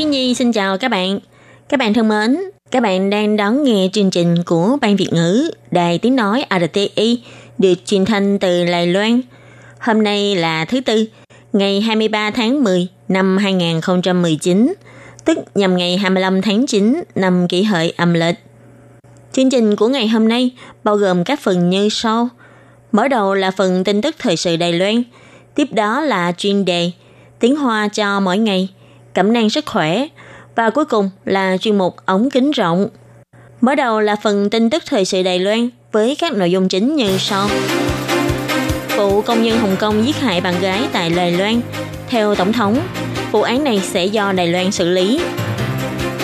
Khi Nhi xin chào các bạn. Các bạn thân mến, các bạn đang đón nghe chương trình của Ban Việt ngữ Đài Tiếng Nói RTI được truyền thanh từ Đài Loan. Hôm nay là thứ Tư, ngày 23 tháng 10 năm 2019, tức nhằm ngày 25 tháng 9 năm kỷ hợi âm lịch. Chương trình của ngày hôm nay bao gồm các phần như sau. Mở đầu là phần tin tức thời sự Đài Loan, tiếp đó là chuyên đề tiếng Hoa cho mỗi ngày, cẩm nang sức khỏe và cuối cùng là chuyên mục ống kính rộng. Mở đầu là phần tin tức thời sự Đài Loan với các nội dung chính như sau. Vụ công nhân Hồng Kông giết hại bạn gái tại Đài Loan. Theo Tổng thống, vụ án này sẽ do Đài Loan xử lý.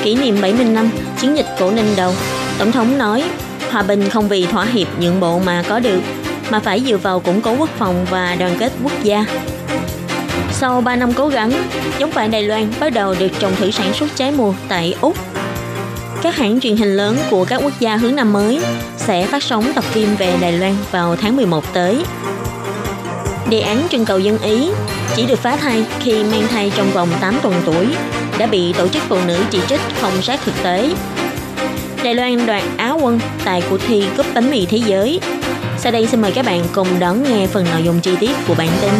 Kỷ niệm 70 năm chiến dịch cổ ninh đầu, Tổng thống nói hòa bình không vì thỏa hiệp nhượng bộ mà có được, mà phải dựa vào củng cố quốc phòng và đoàn kết quốc gia. Sau 3 năm cố gắng, giống vải Đài Loan bắt đầu được trồng thử sản xuất trái mùa tại Úc. Các hãng truyền hình lớn của các quốc gia hướng năm mới sẽ phát sóng tập phim về Đài Loan vào tháng 11 tới. Đề án trưng cầu dân Ý chỉ được phá thai khi mang thai trong vòng 8 tuần tuổi đã bị tổ chức phụ nữ chỉ trích không sát thực tế. Đài Loan đoạt Á quân tại cuộc thi cúp bánh mì thế giới. Sau đây xin mời các bạn cùng đón nghe phần nội dung chi tiết của bản tin.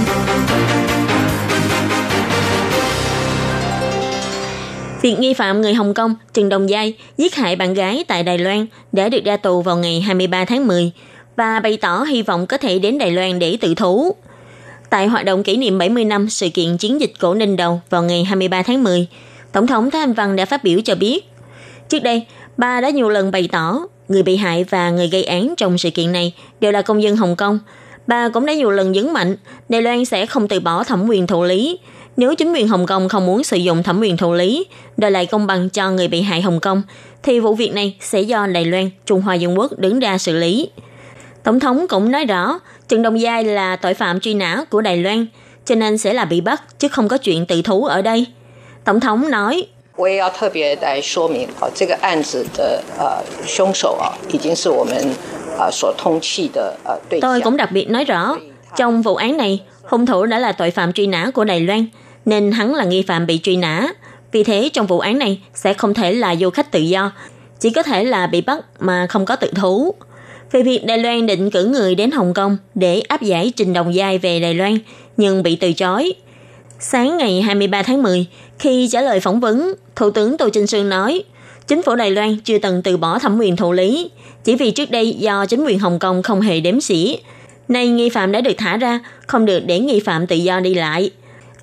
Việc nghi phạm người Hồng Kông Trần Đồng Giai giết hại bạn gái tại Đài Loan đã được ra tù vào ngày 23 tháng 10 và bày tỏ hy vọng có thể đến Đài Loan để tự thú. Tại hoạt động kỷ niệm 70 năm sự kiện chiến dịch cổ ninh đầu vào ngày 23 tháng 10, Tổng thống Thái Anh Văn đã phát biểu cho biết, trước đây, bà đã nhiều lần bày tỏ người bị hại và người gây án trong sự kiện này đều là công dân Hồng Kông. Bà cũng đã nhiều lần nhấn mạnh Đài Loan sẽ không từ bỏ thẩm quyền thụ lý, nếu chính quyền Hồng Kông không muốn sử dụng thẩm quyền thụ lý, đòi lại công bằng cho người bị hại Hồng Kông, thì vụ việc này sẽ do Đài Loan, Trung Hoa Dân Quốc đứng ra xử lý. Tổng thống cũng nói rõ, Trần Đồng Giai là tội phạm truy nã của Đài Loan, cho nên sẽ là bị bắt, chứ không có chuyện tự thú ở đây. Tổng thống nói, 我也要特别来说明啊，这个案子的呃凶手啊，已经是我们啊所通缉的呃对象。 Tôi cũng đặc biệt nói rõ, trong vụ án này, hung thủ đã là tội phạm truy nã của Đài Loan, nên hắn là nghi phạm bị truy nã. Vì thế trong vụ án này sẽ không thể là du khách tự do, chỉ có thể là bị bắt mà không có tự thú. Về việc Đài Loan định cử người đến Hồng Kông để áp giải Trình Đồng Giai về Đài Loan, nhưng bị từ chối. Sáng ngày 23 tháng 10, khi trả lời phỏng vấn, Thủ tướng Tô Trinh Sương nói, chính phủ Đài Loan chưa từng từ bỏ thẩm quyền thụ lý, chỉ vì trước đây do chính quyền Hồng Kông không hề đếm xỉ. Nay nghi phạm đã được thả ra, không được để nghi phạm tự do đi lại.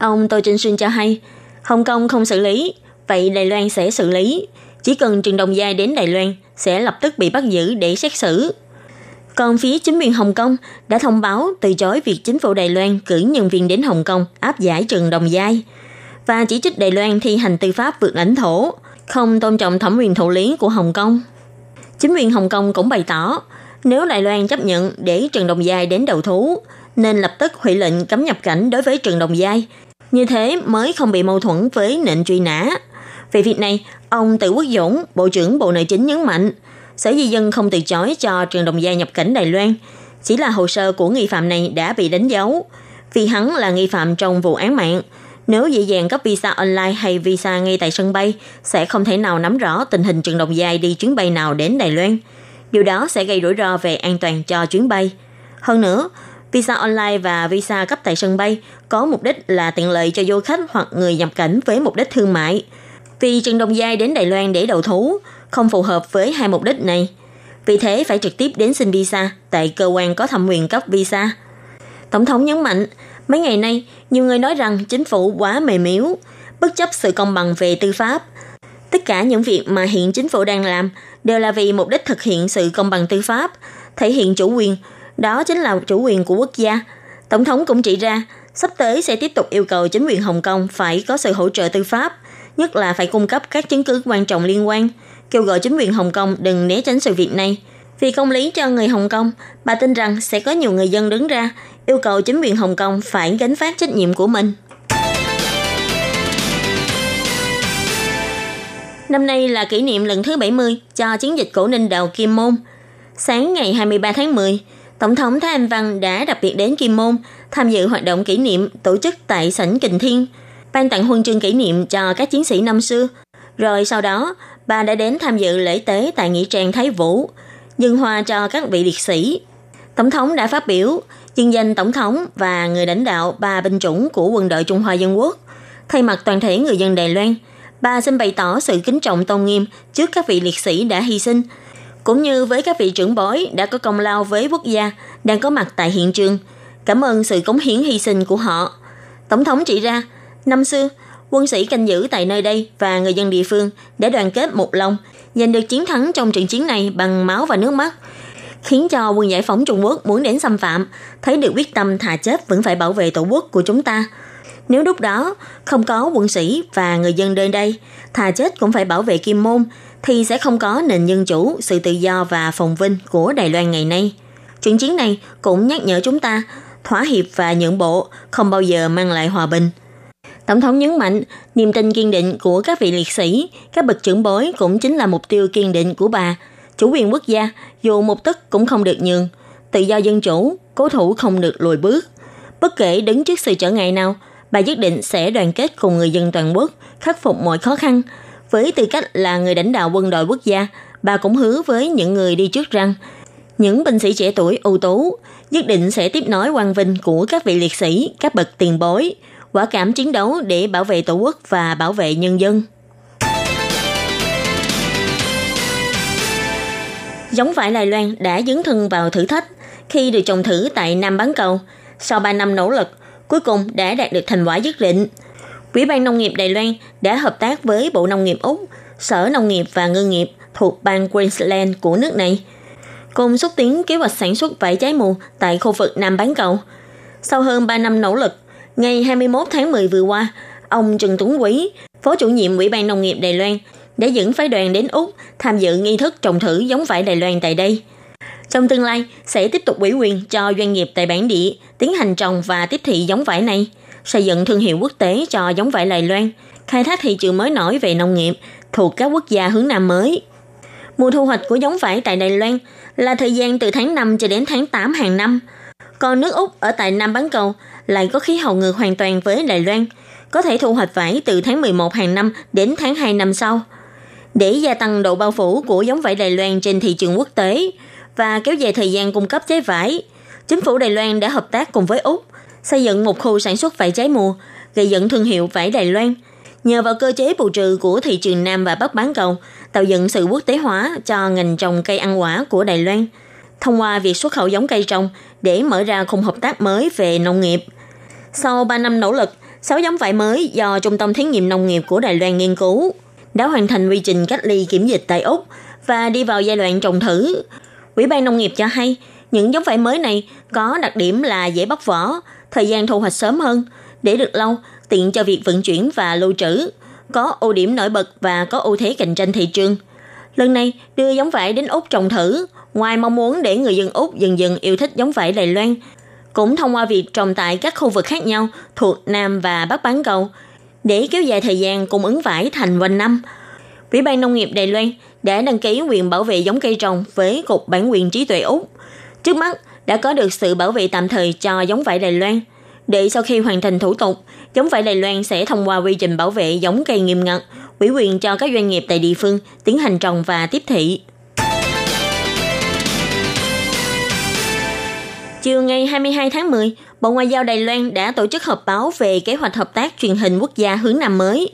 Ông Tô Trinh Xuyên cho hay, Hồng Kông không xử lý, vậy Đài Loan sẽ xử lý. Chỉ cần Trần Đồng Giai đến Đài Loan sẽ lập tức bị bắt giữ để xét xử. Còn phía chính quyền Hồng Kông đã thông báo từ chối việc chính phủ Đài Loan cử nhân viên đến Hồng Kông áp giải Trần Đồng Giai và chỉ trích Đài Loan thi hành tư pháp vượt lãnh thổ, không tôn trọng thẩm quyền thụ lý của Hồng Kông. Chính quyền Hồng Kông cũng bày tỏ, nếu Đài Loan chấp nhận để Trần Đồng Giai đến đầu thú, nên lập tức hủy lệnh cấm nhập cảnh đối với Trần Đồng Giai. Như thế mới không bị mâu thuẫn với lệnh truy nã. Về việc này, ông Tự Quốc Dũng, Bộ trưởng Bộ Nội chính nhấn mạnh, Sở Di dân không từ chối cho Trường Đồng Gia nhập cảnh Đài Loan, chỉ là hồ sơ của nghi phạm này đã bị đánh dấu. Vì hắn là nghi phạm trong vụ án mạng, nếu dễ dàng cấp visa online hay visa ngay tại sân bay, sẽ không thể nào nắm rõ tình hình Trường Đồng Giai đi chuyến bay nào đến Đài Loan. Điều đó sẽ gây rủi ro về an toàn cho chuyến bay. Hơn nữa, visa online và visa cấp tại sân bay có mục đích là tiện lợi cho du khách hoặc người nhập cảnh với mục đích thương mại. Vì Trần Đồng Giai đến Đài Loan để đầu thú, không phù hợp với hai mục đích này. Vì thế phải trực tiếp đến xin visa tại cơ quan có thẩm quyền cấp visa. Tổng thống nhấn mạnh, mấy ngày nay, nhiều người nói rằng chính phủ quá mềm yếu, bất chấp sự công bằng về tư pháp. Tất cả những việc mà hiện chính phủ đang làm đều là vì mục đích thực hiện sự công bằng tư pháp, thể hiện chủ quyền, đó chính là chủ quyền của quốc gia. Tổng thống cũng chỉ ra, sắp tới sẽ tiếp tục yêu cầu chính quyền Hồng Kông phải có sự hỗ trợ tư pháp, nhất là phải cung cấp các chứng cứ quan trọng liên quan, kêu gọi chính quyền Hồng Kông đừng né tránh sự việc này. Vì công lý cho người Hồng Kông, bà tin rằng sẽ có nhiều người dân đứng ra yêu cầu chính quyền Hồng Kông phải gánh phát trách nhiệm của mình. Năm nay là kỷ niệm lần thứ 70 cho chiến dịch cổ ninh đào Kim Môn. Sáng ngày 23 tháng 10, Tổng thống Thái Anh Văn đã đặc biệt đến Kim Môn tham dự hoạt động kỷ niệm tổ chức tại sảnh Kình Thiên, ban tặng huân chương kỷ niệm cho các chiến sĩ năm xưa. Rồi sau đó, bà đã đến tham dự lễ tế tại Nghĩa trang Thái Vũ, dân hoa cho các vị liệt sĩ. Tổng thống đã phát biểu, dân danh Tổng thống và người lãnh đạo ba binh chủng của quân đội Trung Hoa Dân Quốc. Thay mặt toàn thể người dân Đài Loan, bà xin bày tỏ sự kính trọng tôn nghiêm trước các vị liệt sĩ đã hy sinh, cũng như với các vị trưởng bối đã có công lao với quốc gia đang có mặt tại hiện trường. Cảm ơn sự cống hiến hy sinh của họ. Tổng thống chỉ ra, năm xưa, quân sĩ canh giữ tại nơi đây và người dân địa phương đã đoàn kết một lòng, giành được chiến thắng trong trận chiến này bằng máu và nước mắt, khiến cho quân giải phóng Trung Quốc muốn đến xâm phạm, thấy được quyết tâm thà chết vẫn phải bảo vệ tổ quốc của chúng ta. Nếu lúc đó không có quân sĩ và người dân nơi đây, thà chết cũng phải bảo vệ Kim Môn, thì sẽ không có nền dân chủ, sự tự do và phồn vinh của Đài Loan ngày nay. Trận chiến này cũng nhắc nhở chúng ta thỏa hiệp và nhượng bộ không bao giờ mang lại hòa bình. Tổng thống nhấn mạnh, niềm tin kiên định của các vị liệt sĩ, các bậc trưởng bối cũng chính là mục tiêu kiên định của bà. Chủ quyền quốc gia, dù một tức cũng không được nhường. Tự do dân chủ, cố thủ không được lùi bước. Bất kể đứng trước sự trở ngại nào, bà nhất định sẽ đoàn kết cùng người dân toàn quốc, khắc phục mọi khó khăn. Với tư cách là người lãnh đạo quân đội quốc gia, bà cũng hứa với những người đi trước rằng những binh sĩ trẻ tuổi ưu tú nhất định sẽ tiếp nối quan vinh của các vị liệt sĩ, các bậc tiền bối, quả cảm chiến đấu để bảo vệ tổ quốc và bảo vệ nhân dân. Giống vải Đài Loan đã dấn thân vào thử thách khi được trồng thử tại Nam Bán Cầu. Sau 3 năm nỗ lực, cuối cùng đã đạt được thành quả nhất định. Ủy ban Nông nghiệp Đài Loan đã hợp tác với Bộ Nông nghiệp Úc, Sở Nông nghiệp và Ngư nghiệp thuộc bang Queensland của nước này, cùng xúc tiến kế hoạch sản xuất vải trái mùa tại khu vực Nam Bán Cầu. Sau hơn 3 năm nỗ lực, ngày 21 tháng 10 vừa qua, ông Trần Tuấn Quý, Phó chủ nhiệm Ủy ban Nông nghiệp Đài Loan, đã dẫn phái đoàn đến Úc tham dự nghi thức trồng thử giống vải Đài Loan tại đây. Trong tương lai, sẽ tiếp tục ủy quyền cho doanh nghiệp tại bản địa tiến hành trồng và tiếp thị giống vải này, xây dựng thương hiệu quốc tế cho giống vải Đài Loan, khai thác thị trường mới nổi về nông nghiệp thuộc các quốc gia hướng Nam mới. Mùa thu hoạch của giống vải tại Đài Loan là thời gian từ tháng 5 cho đến tháng 8 hàng năm. Còn nước Úc ở tại Nam Bán Cầu lại có khí hậu ngược hoàn toàn với Đài Loan, có thể thu hoạch vải từ tháng 11 hàng năm đến tháng 2 năm sau. Để gia tăng độ bao phủ của giống vải Đài Loan trên thị trường quốc tế và kéo dài thời gian cung cấp trái vải, chính phủ Đài Loan đã hợp tác cùng với Úc xây dựng một khu sản xuất vải trái mùa, gây dựng thương hiệu vải Đài Loan. Nhờ vào cơ chế bù trừ của thị trường Nam và Bắc bán cầu, tạo dựng sự quốc tế hóa cho ngành trồng cây ăn quả của Đài Loan, thông qua việc xuất khẩu giống cây trồng để mở ra khung hợp tác mới về nông nghiệp. Sau 3 năm nỗ lực, 6 giống vải mới do Trung tâm Thí nghiệm Nông nghiệp của Đài Loan nghiên cứu đã hoàn thành quy trình cách ly kiểm dịch tại Úc và đi vào giai đoạn trồng thử. Ủy ban Nông nghiệp cho hay, những giống vải mới này có đặc điểm là dễ bóc vỏ, thời gian thu hoạch sớm hơn, để được lâu, tiện cho việc vận chuyển và lưu trữ, có ưu điểm nổi bật và có ưu thế cạnh tranh thị trường. Lần này đưa giống vải đến Úc trồng thử, ngoài mong muốn để người dân Úc dần dần yêu thích giống vải Đài Loan, cũng thông qua việc trồng tại các khu vực khác nhau thuộc Nam và Bắc bán cầu để kéo dài thời gian cung ứng vải thành quanh năm. Ủy ban Nông nghiệp Đài Loan đã đăng ký quyền bảo vệ giống cây trồng với Cục Bản quyền trí tuệ Úc. Trước mắt, đã có được sự bảo vệ tạm thời cho giống vải Đài Loan. Để sau khi hoàn thành thủ tục, giống vải Đài Loan sẽ thông qua quy trình bảo vệ giống cây nghiêm ngặt, ủy quyền cho các doanh nghiệp tại địa phương tiến hành trồng và tiếp thị. Chiều ngày 22 tháng 10, Bộ Ngoại giao Đài Loan đã tổ chức họp báo về kế hoạch hợp tác truyền hình quốc gia hướng Nam mới,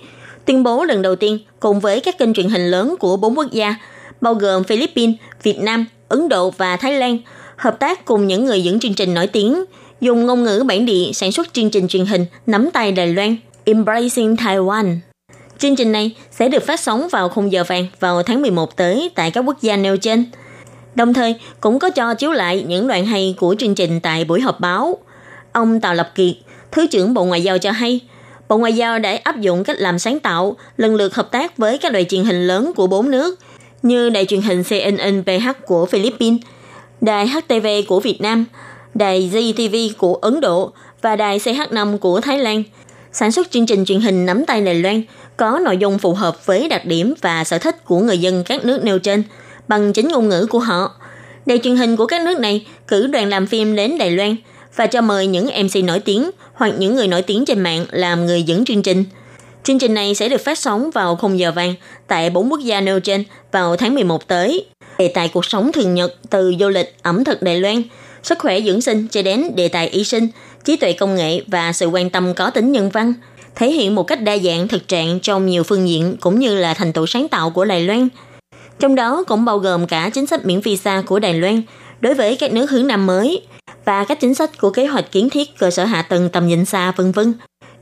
tuyên bố lần đầu tiên cùng với các kênh truyền hình lớn của bốn quốc gia, bao gồm Philippines, Việt Nam, Ấn Độ và Thái Lan, hợp tác cùng những người dẫn chương trình nổi tiếng, dùng ngôn ngữ bản địa sản xuất chương trình truyền hình Nắm tay Đài Loan, Embracing Taiwan. Chương trình này sẽ được phát sóng vào khung giờ vàng vào tháng 11 tới tại các quốc gia nêu trên. Đồng thời cũng có cho chiếu lại những đoạn hay của chương trình tại buổi họp báo. Ông Tào Lập Kiệt, Thứ trưởng Bộ Ngoại giao cho hay, Bộ Ngoại giao đã áp dụng cách làm sáng tạo, lần lượt hợp tác với các đài truyền hình lớn của bốn nước như đài truyền hình CNNPH của Philippines, đài HTV của Việt Nam, đài ZTV của Ấn Độ và đài CH5 của Thái Lan. Sản xuất chương trình truyền hình nắm tay Đài Loan có nội dung phù hợp với đặc điểm và sở thích của người dân các nước nêu trên bằng chính ngôn ngữ của họ. Đài truyền hình của các nước này cử đoàn làm phim đến Đài Loan và cho mời những MC nổi tiếng hoặc những người nổi tiếng trên mạng làm người dẫn chương trình. Chương trình này sẽ được phát sóng vào khung giờ vàng tại bốn quốc gia nêu trên vào tháng 11 tới. Đề tài cuộc sống thường nhật từ du lịch, ẩm thực Đài Loan, sức khỏe dưỡng sinh cho đến đề tài y sinh, trí tuệ công nghệ và sự quan tâm có tính nhân văn, thể hiện một cách đa dạng thực trạng trong nhiều phương diện cũng như là thành tựu sáng tạo của Đài Loan. Trong đó cũng bao gồm cả chính sách miễn visa của Đài Loan đối với các nước hướng Nam mới và các chính sách của kế hoạch kiến thiết cơ sở hạ tầng tầm nhìn xa vân vân.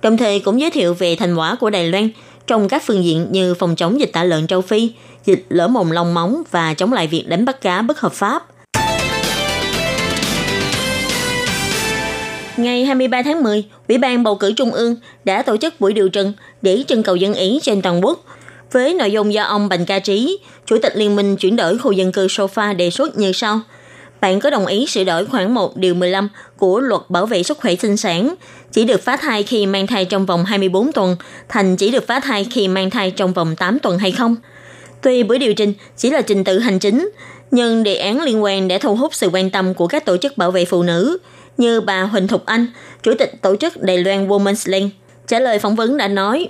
Đồng thời cũng giới thiệu về thành quả của Đài Loan trong các phương diện như phòng chống dịch tả lợn châu Phi, dịch lở mồm long móng và chống lại việc đánh bắt cá bất hợp pháp. Ngày 23 tháng 10, Ủy ban bầu cử Trung ương đã tổ chức buổi điều trần để trưng cầu dân ý trên toàn quốc với nội dung do ông Bành Ca Trí, Chủ tịch Liên minh chuyển đổi khu dân cư Sofa đề xuất như sau. Bạn có đồng ý sửa đổi khoảng 1 điều 15 của luật bảo vệ sức khỏe sinh sản, chỉ được phá thai khi mang thai trong vòng 24 tuần, thành chỉ được phá thai khi mang thai trong vòng 8 tuần hay không? Tuy buổi điều trình chỉ là trình tự hành chính, nhưng đề án liên quan đã thu hút sự quan tâm của các tổ chức bảo vệ phụ nữ, như bà Huỳnh Thục Anh, Chủ tịch tổ chức Đài Loan Women's Link, trả lời phỏng vấn đã nói,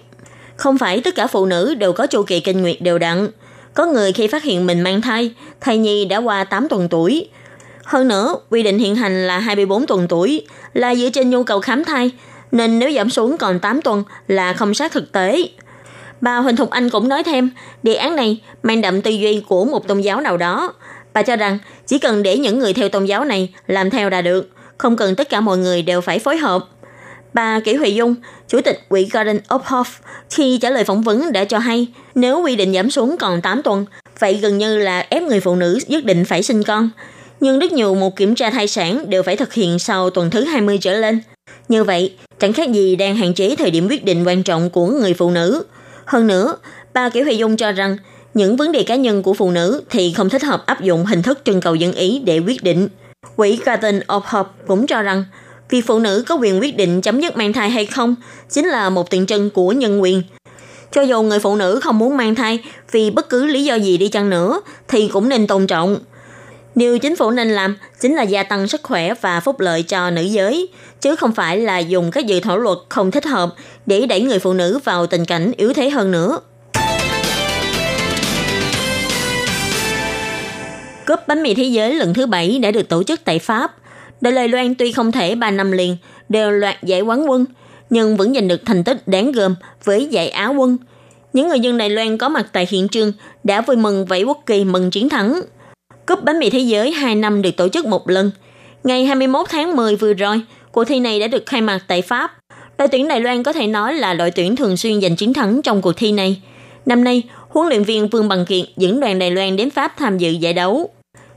không phải tất cả phụ nữ đều có chu kỳ kinh nguyệt đều đặn. Có người khi phát hiện mình mang thai, thai nhi đã qua 8 tuần tuổi. Hơn nữa, quy định hiện hành là 24 tuần tuổi, là dựa trên nhu cầu khám thai, nên nếu giảm xuống còn 8 tuần là không sát thực tế. Bà Huỳnh Thục Anh cũng nói thêm, đề án này mang đậm tư duy của một tôn giáo nào đó. Bà cho rằng chỉ cần để những người theo tôn giáo này làm theo là được, không cần tất cả mọi người đều phải phối hợp. Bà Kỷ Huệ Dung, Chủ tịch Quỹ Garden of Hope, khi trả lời phỏng vấn đã cho hay nếu quy định giảm xuống còn 8 tuần, vậy gần như là ép người phụ nữ nhất định phải sinh con. Nhưng rất nhiều một kiểm tra thai sản đều phải thực hiện sau tuần thứ 20 trở lên. Như vậy, chẳng khác gì đang hạn chế thời điểm quyết định quan trọng của người phụ nữ. Hơn nữa, bà kiểu Huệ Dung cho rằng những vấn đề cá nhân của phụ nữ thì không thích hợp áp dụng hình thức trưng cầu dân ý để quyết định. Quỹ Garden of Hope cũng cho rằng vì phụ nữ có quyền quyết định chấm dứt mang thai hay không chính là một tượng trưng của nhân quyền. Cho dù người phụ nữ không muốn mang thai vì bất cứ lý do gì đi chăng nữa thì cũng nên tôn trọng. Điều chính phủ nên làm chính là gia tăng sức khỏe và phúc lợi cho nữ giới, chứ không phải là dùng các dự thảo luật không thích hợp để đẩy người phụ nữ vào tình cảnh yếu thế hơn nữa. Cúp bánh mì thế giới lần thứ bảy đã được tổ chức tại Pháp – Đội Lê Loan tuy không thể 3 năm liền đều loạt giải quán quân, nhưng vẫn giành được thành tích đáng gờm với giải Á quân. Những người dân Đài Loan có mặt tại hiện trường đã vui mừng vẫy quốc kỳ mừng chiến thắng. Cúp bánh mì thế giới 2 năm được tổ chức một lần. Ngày 21 tháng 10 vừa rồi, cuộc thi này đã được khai mạc tại Pháp. Đội tuyển Đài Loan có thể nói là đội tuyển thường xuyên giành chiến thắng trong cuộc thi này. Năm nay, huấn luyện viên Vương Bằng Kiệt dẫn đoàn Đài Loan đến Pháp tham dự giải đấu.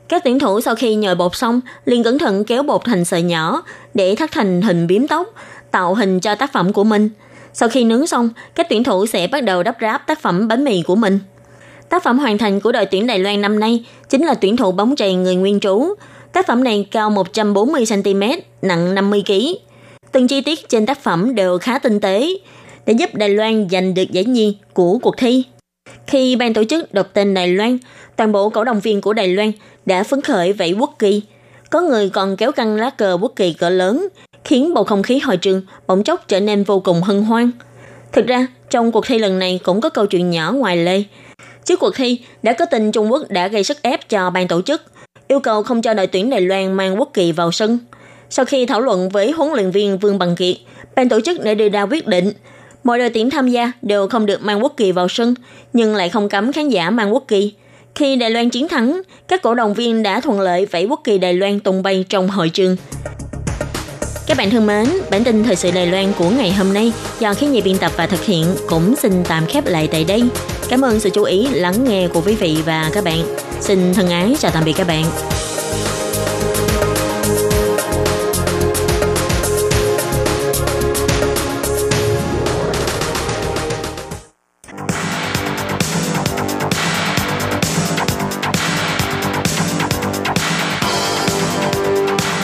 Các tuyển thủ sau khi nhồi bột xong, liền cẩn thận kéo bột thành sợi nhỏ để thắt thành hình biếm tóc, tạo hình cho tác phẩm của mình. Sau khi nướng xong, các tuyển thủ sẽ bắt đầu đắp ráp tác phẩm bánh mì của mình. Tác phẩm hoàn thành của đội tuyển Đài Loan năm nay chính là tuyển thủ bóng chày người nguyên trú. Tác phẩm này cao 140cm, nặng 50kg. Từng chi tiết trên tác phẩm đều khá tinh tế, để giúp Đài Loan giành được giải nhì của cuộc thi. Khi ban tổ chức đọc tên Đài Loan, toàn bộ cổ động viên của Đài Loan đã phấn khởi vẫy quốc kỳ. Có người còn kéo căng lá cờ quốc kỳ cỡ lớn, khiến bầu không khí hội trường bỗng chốc trở nên vô cùng hân hoan. Thực ra, trong cuộc thi lần này cũng có câu chuyện nhỏ ngoài lề. Trước cuộc thi, đã có tin Trung Quốc đã gây sức ép cho ban tổ chức, yêu cầu không cho đội tuyển Đài Loan mang quốc kỳ vào sân. Sau khi thảo luận với huấn luyện viên Vương Bằng Kiệt, ban tổ chức đã đưa ra quyết định mọi đội tuyển tham gia đều không được mang quốc kỳ vào sân, nhưng lại không cấm khán giả mang quốc kỳ. Khi Đài Loan chiến thắng, các cổ động viên đã thuận lợi vẫy quốc kỳ Đài Loan tung bay trong hội trường. Các bạn thân mến, bản tin thời sự Đài Loan của ngày hôm nay do khí nhị biên tập và thực hiện cũng xin tạm khép lại tại đây. Cảm ơn sự chú ý lắng nghe của quý vị và các bạn. Xin thân ái chào tạm biệt các bạn.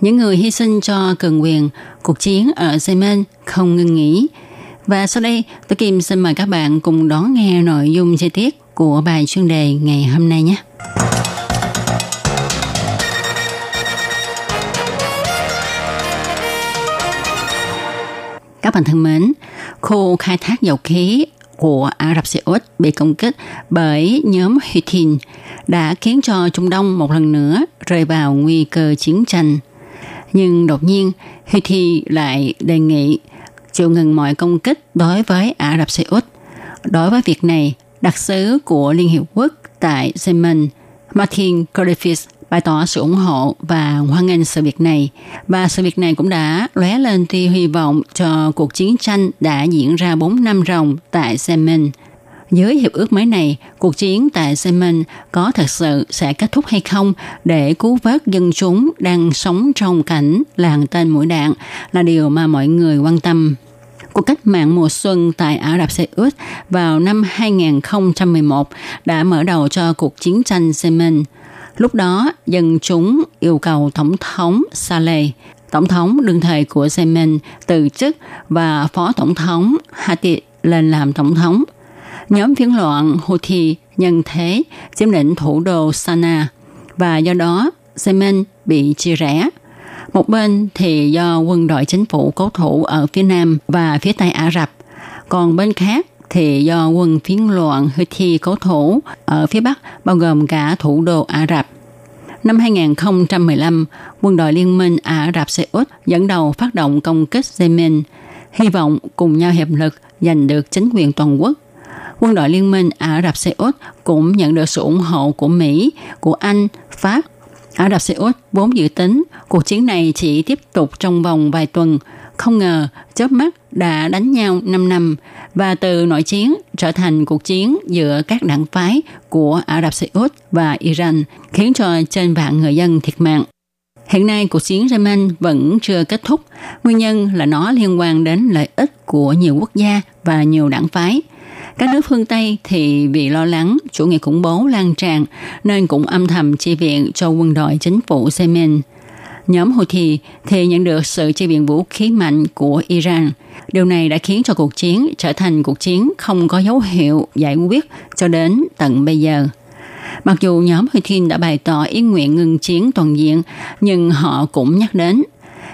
những người hy sinh cho cường quyền, cuộc chiến ở Yemen không ngừng nghỉ. Và sau đây, tôi Kim xin mời các bạn cùng đón nghe nội dung chi tiết của bài chuyên đề ngày hôm nay nhé. Các bạn thân mến, khu khai thác dầu khí của Ả Rập Xê Út bị công kích bởi nhóm Houthi đã khiến cho Trung Đông một lần nữa rơi vào nguy cơ chiến tranh. Nhưng đột nhiên, Houthi lại đề nghị chịu ngừng mọi công kích đối với Ả Rập Xê Út. Đối với việc này, đặc sứ của Liên Hiệp Quốc tại Yemen, Martin Griffiths bày tỏ sự ủng hộ và hoan nghênh sự việc này. Và sự việc này cũng đã lóe lên tia hy vọng cho cuộc chiến tranh đã diễn ra 4 năm ròng tại Yemen. Dưới hiệp ước mới này, cuộc chiến tại Yemen có thật sự sẽ kết thúc hay không để cứu vớt dân chúng đang sống trong cảnh làng tên mũi đạn là điều mà mọi người quan tâm. Cuộc cách mạng mùa xuân tại Ả Rập Xê Út vào năm 2011 đã mở đầu cho cuộc chiến tranh Yemen. Lúc đó, dân chúng yêu cầu Tổng thống Saleh, Tổng thống đương thời của Yemen, từ chức và Phó Tổng thống Hadi lên làm Tổng thống. Nhóm phiến loạn Houthi nhân thế chiếm lĩnh thủ đô Sana và do đó Yemen bị chia rẽ. Một bên thì do quân đội chính phủ cố thủ ở phía nam và phía tây Ả Rập, còn bên khác thì do quân phiến loạn Houthi cố thủ ở phía Bắc bao gồm cả thủ đô Ả Rập. Năm 2015, quân đội Liên minh Ả Rập Xê Út dẫn đầu phát động công kích Yemen, hy vọng cùng nhau hiệp lực giành được chính quyền toàn quốc. Quân đội Liên minh Ả Rập Xê Út cũng nhận được sự ủng hộ của Mỹ, của Anh, Pháp. Ả Rập Xê Út vốn dự tính cuộc chiến này chỉ tiếp tục trong vòng vài tuần, không ngờ chớp mắt đã đánh nhau 5 năm và từ nội chiến trở thành cuộc chiến giữa các đảng phái của Ả Rập Xê Út và Iran, khiến cho trên vạn người dân thiệt mạng. Hiện nay cuộc chiến Yemen vẫn chưa kết thúc, nguyên nhân là nó liên quan đến lợi ích của nhiều quốc gia và nhiều đảng phái. Các nước phương Tây thì vì lo lắng chủ nghĩa khủng bố lan tràn nên cũng âm thầm chi viện cho quân đội chính phủ Yemen – nhóm Houthi thì nhận được sự chi viện vũ khí mạnh của Iran. Điều này đã khiến cho cuộc chiến trở thành cuộc chiến không có dấu hiệu giải quyết cho đến tận bây giờ. Mặc dù nhóm Houthi đã bày tỏ ý nguyện ngừng chiến toàn diện, nhưng họ cũng nhắc đến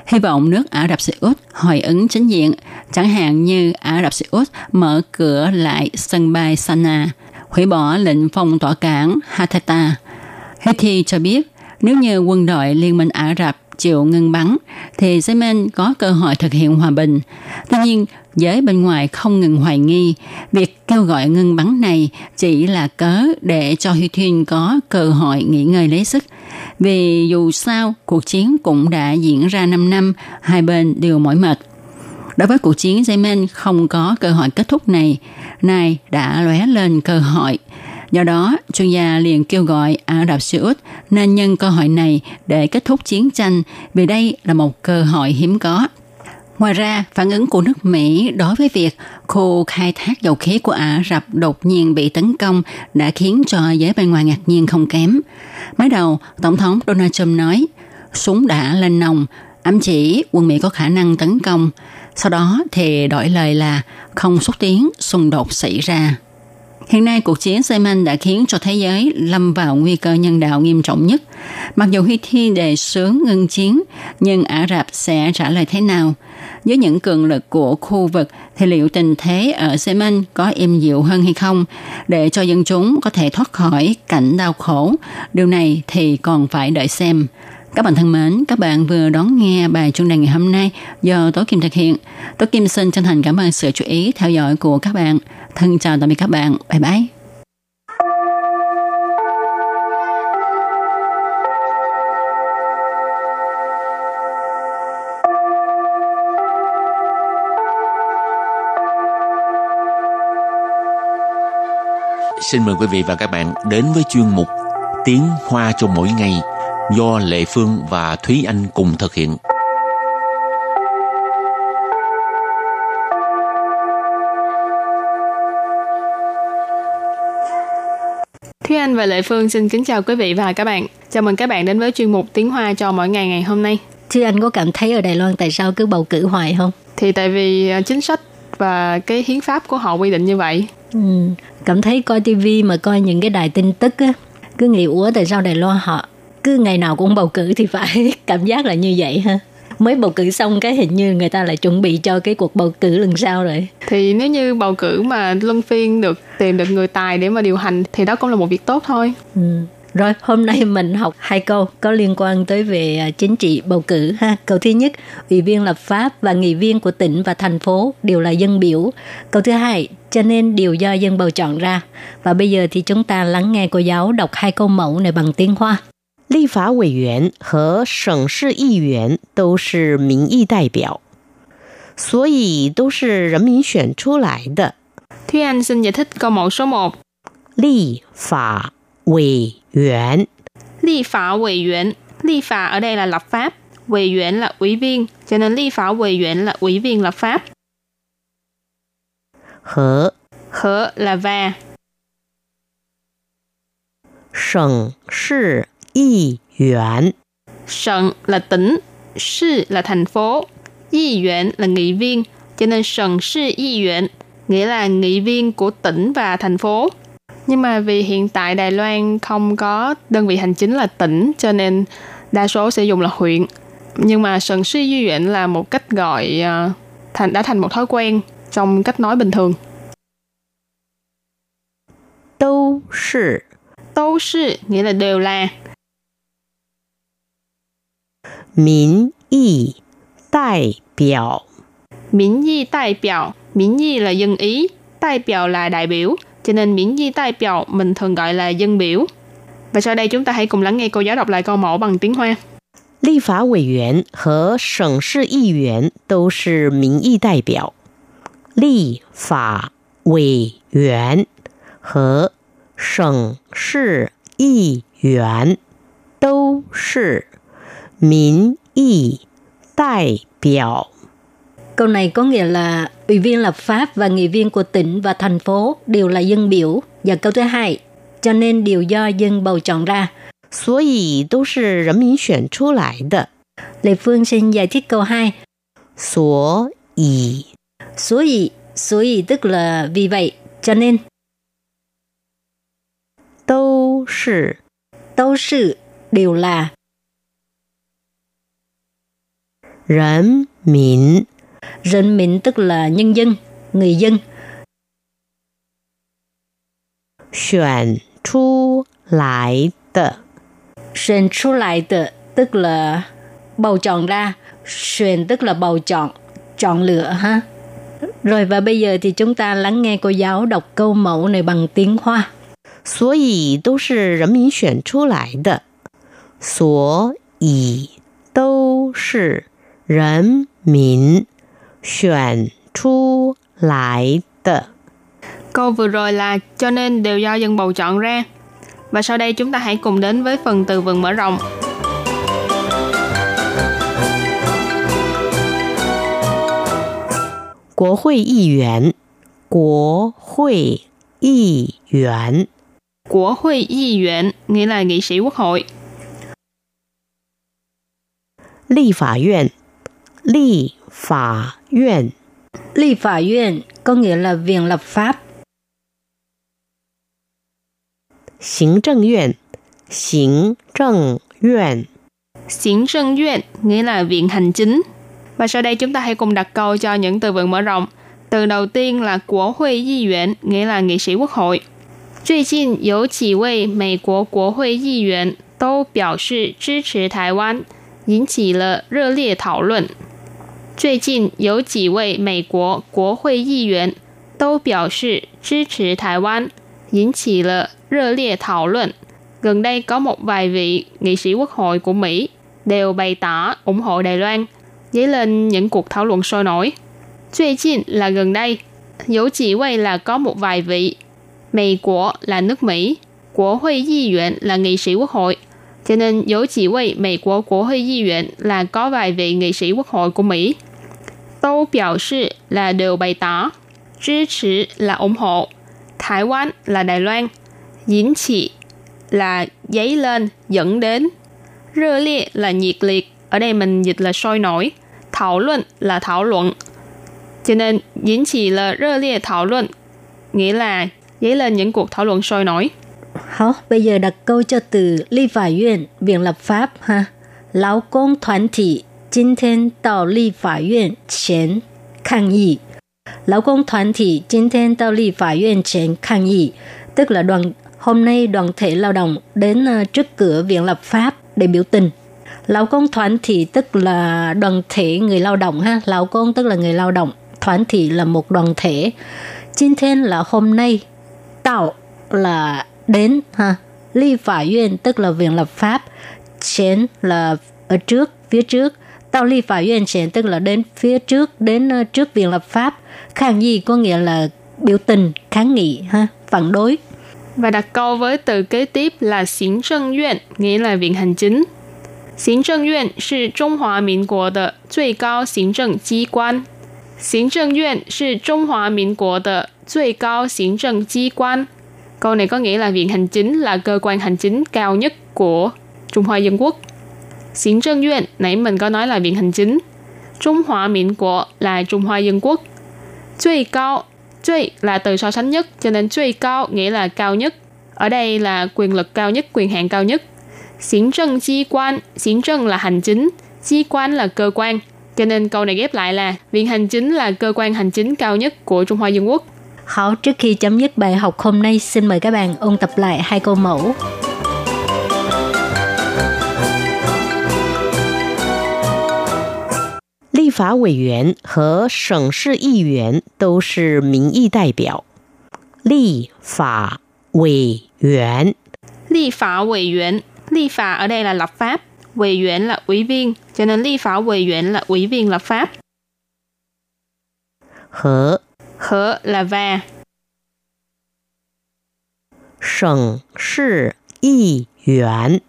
hy vọng nước Ả Rập Xê Út hồi ứng chính diện, chẳng hạn như Ả Rập Xê Út mở cửa lại sân bay Sana, hủy bỏ lệnh phong tỏa cảng Hatata. Houthi cho biết nếu như quân đội Liên minh Ả Rập chịu ngừng bắn thì Yemen có cơ hội thực hiện hòa bình. Tuy nhiên, giới bên ngoài không ngừng hoài nghi việc kêu gọi ngừng bắn này chỉ là cớ để cho Houthi có cơ hội nghỉ ngơi lấy sức. Vì dù sao, cuộc chiến cũng đã diễn ra 5 năm, hai bên đều mỏi mệt. Đối với cuộc chiến Yemen không có cơ hội kết thúc này, nay đã lóe lên cơ hội – Do đó, chuyên gia liền kêu gọi Ả Rập Xê Út nên nhân cơ hội này để kết thúc chiến tranh vì đây là một cơ hội hiếm có. Ngoài ra, phản ứng của nước Mỹ đối với việc khu khai thác dầu khí của Ả Rập đột nhiên bị tấn công đã khiến cho giới bên ngoài ngạc nhiên không kém. Mới đầu, Tổng thống Donald Trump nói, súng đã lên nòng, ám chỉ quân Mỹ có khả năng tấn công. Sau đó thì đổi lời là không xúc tiến xung đột xảy ra. Hiện nay, cuộc chiến Yemen đã khiến cho thế giới lâm vào nguy cơ nhân đạo nghiêm trọng nhất. Mặc dù Houthi đề xướng ngưng chiến, nhưng Ả Rập sẽ trả lời thế nào? Với những cường lực của khu vực, thì liệu tình thế ở Yemen có êm dịu hơn hay không? Để cho dân chúng có thể thoát khỏi cảnh đau khổ, điều này thì còn phải đợi xem. Các bạn thân mến, các bạn vừa đón nghe bài chuyên đề ngày hôm nay do Tố Kim thực hiện. Tố Kim xin chân thành cảm ơn sự chú ý theo dõi của các bạn. Thân chào tạm biệt các bạn. Bye bye. Xin mời quý vị và các bạn đến với chuyên mục Tiếng Hoa cho mỗi ngày do Lệ Phương và Thúy Anh cùng thực hiện. Thúy Anh và Lệ Phương xin kính chào quý vị và các bạn. Chào mừng các bạn đến với chuyên mục Tiếng Hoa cho mỗi ngày ngày hôm nay. Thúy Anh có cảm thấy ở Đài Loan tại sao cứ bầu cử hoài không? Thì tại vì à, chính sách và cái hiến pháp của họ quy định như vậy. Ừ, cảm thấy coi tivi mà coi những cái đài tin tức á, cứ nghĩ ủa tại sao Đài Loan họ cứ ngày nào cũng bầu cử thì phải cảm giác là như vậy ha? Mới bầu cử xong cái hình như người ta lại chuẩn bị cho cái cuộc bầu cử lần sau rồi. Thì nếu như bầu cử mà luân phiên được tìm được người tài để mà điều hành thì đó cũng là một việc tốt thôi. Ừ. Rồi, hôm nay mình học hai câu có liên quan tới về à, chính trị bầu cử ha. Câu thứ nhất, ủy viên lập pháp và nghị viên của tỉnh và thành phố đều là dân biểu. Câu thứ hai, cho nên đều do dân bầu chọn ra. Và bây giờ thì chúng ta lắng nghe cô giáo đọc hai câu mẫu này bằng tiếng Hoa. 立法委员和省市议员都是民意代表，所以都是人民选出来的。 Thúy Anh xin giải thích câu mẫu số 1. 立法 委员 Ly phả ủy viện. Ly phả ở đây là lập pháp. Ủy viện là ủy viên. Cho nên ly phả ủy viện là ủy viên lập pháp. 和 Hở là và. 省市议员 省là tỉnh. Sư là thành phố.议viện là nghị viên. Cho nên省市议viện nghĩa là nghị viên của tỉnh và thành phố. Nhưng mà vì hiện tại Đài Loan không có đơn vị hành chính là tỉnh cho nên đa số sẽ dùng là huyện. Nhưng mà sần sư duy viện là một cách gọi ờ, thành đã thành một thói quen trong cách nói bình thường. 都是 Tâu sư nghĩa là đều là 民意代表 miễn di đại biểu. Miễn di là dân ý, đại biểu là đại biểu. Cho nên miễn di đại biểu mình thường gọi là dân biểu. Và sau đây chúng ta hãy cùng lắng nghe cô giáo đọc lại câu mẫu bằng tiếng Hoa. 立法委员和省市议员都是民意代表。立法委员和省市议员都是民意代表。 Câu này có nghĩa là ủy viên lập pháp và nghị viên của tỉnh và thành phố đều là dân biểu. Và câu thứ hai, cho nên đều do dân bầu chọn ra. 所以都是人民选出来的。 Lê Phương xin giải thích câu 2. 所以 Số ý, số ý tức là vì vậy, cho nên 都是 tâu sự đều là 人民 dân mình tức là nhân dân, người dân 选出来的。 Xuyên xuất lại tự, tức là bầu chọn ra. Xuyên tức là bầu chọn, chọn lựa ha. Rồi và bây giờ thì chúng ta lắng nghe cô giáo đọc câu mẫu này bằng tiếng Hoa. 所以都是人民选出来的。所以都是人民 选出来的。 Câu vừa rồi là cho nên đều do dân bầu chọn ra. Và sau đây chúng ta hãy cùng đến với phần từ vựng mở rộng. 国会议员，国会议员， Của hội y viện nghĩa là nghị sĩ quốc hội. 立法院，立 法院， Ly Phả院có nghĩa là viện lập pháp. 行政院，行政院， Xiển Trân院nghĩa là viện hành chính. Và sau đây chúng ta hãy cùng đặt câu cho những từ vựng mở rộng. Từ đầu tiên là của hội y viện nghĩa là nghị sĩ quốc hội. 最近有几位美国国会议员都表示支持台湾，引起了热烈讨论。 最近有几位美国国会议员都表示支持台湾，引起了热烈讨论。Gần đây có một vài vị nghị sĩ quốc hội của Mỹ đều bày tỏ ủng hộ Đài Loan, dấy lên những cuộc thảo luận sôi nổi. 最近 là gần đây, dấu chỉ quay là có một vài vị. Mỹ quốc là nước Mỹ, Quốc hội nghị viện là nghị sĩ quốc hội. cho nên có chỉ vị Mỹ Quốc Quốc hội nghị viện là có vài vị nghị sĩ quốc hội của Mỹ Tô biểu 示 là đều bày tỏ Chứ chỉ là ủng hộ Thái Quan là Đài Loan Dính chỉ là giấy lên, dẫn đến Rơ liệt là nhiệt liệt Ở đây mình dịch là sôi nổi Thảo luận là thảo luận。Cho nên dính chỉ là rơ liệt thảo luận Nghĩa là giấy lên những cuộc thảo luận sôi nổi 好, bây giờ đặt câu cho từ Ly Pháp Viện, Viện lập pháp ha. Lão công đoàn thể 今天到立法院前抗议。劳工团体今天到立法院前抗议, tức là đoàn hôm nay đoàn thể lao động đến trước cửa viện lập pháp để biểu tình. Lão công đoàn thị tức là đoàn thể người lao động ha, lão công tức là người lao động, đoàn thị là một đoàn thể.今天 là hôm nay, tạo là đến ha, ly pháp院tức là viện lập pháp, chén là ở trước, phía trước, tao ly pháp院chén tức là đến phía trước, đến trước viện lập pháp, kháng nghị có nghĩa là biểu tình, kháng nghị ha, phản đối. Và đặt câu với từ kế tiếp là Xính Trân Viện, nghĩa là viện hành chính. Xính Trân Viện là Trung Hoa民Quốc的最高行政机关。行政院是中华民国的最高行政机关。 Câu này có nghĩa là viện hành chính là cơ quan hành chính cao nhất của Trung Hoa Dân Quốc. Xỉn Trân Duyên, nãy mình có nói là viện hành chính. Trung Hoa Miễn Quốc là Trung Hoa Dân Quốc. Truy cao, truy là từ so sánh nhất, cho nên truy cao nghĩa là cao nhất. Ở đây là quyền lực cao nhất, quyền hạn cao nhất. Xỉn trân chi quan, xỉn trân là hành chính, chi quan là cơ quan. Cho nên câu này ghép lại là viện hành chính là cơ quan hành chính cao nhất của Trung Hoa Dân Quốc Hảo, trước khi chấm dứt bài học hôm nay, xin mời các bạn ôn tập lại hai câu mẫu. 立法委员和省市议员都是民意代表。立法委员，立法委员，立法 ở đây là lập pháp, 委员 là ủy viên, cho nên 立法委员 là ủy viên lập pháp. 和 和 là và. 省市议员，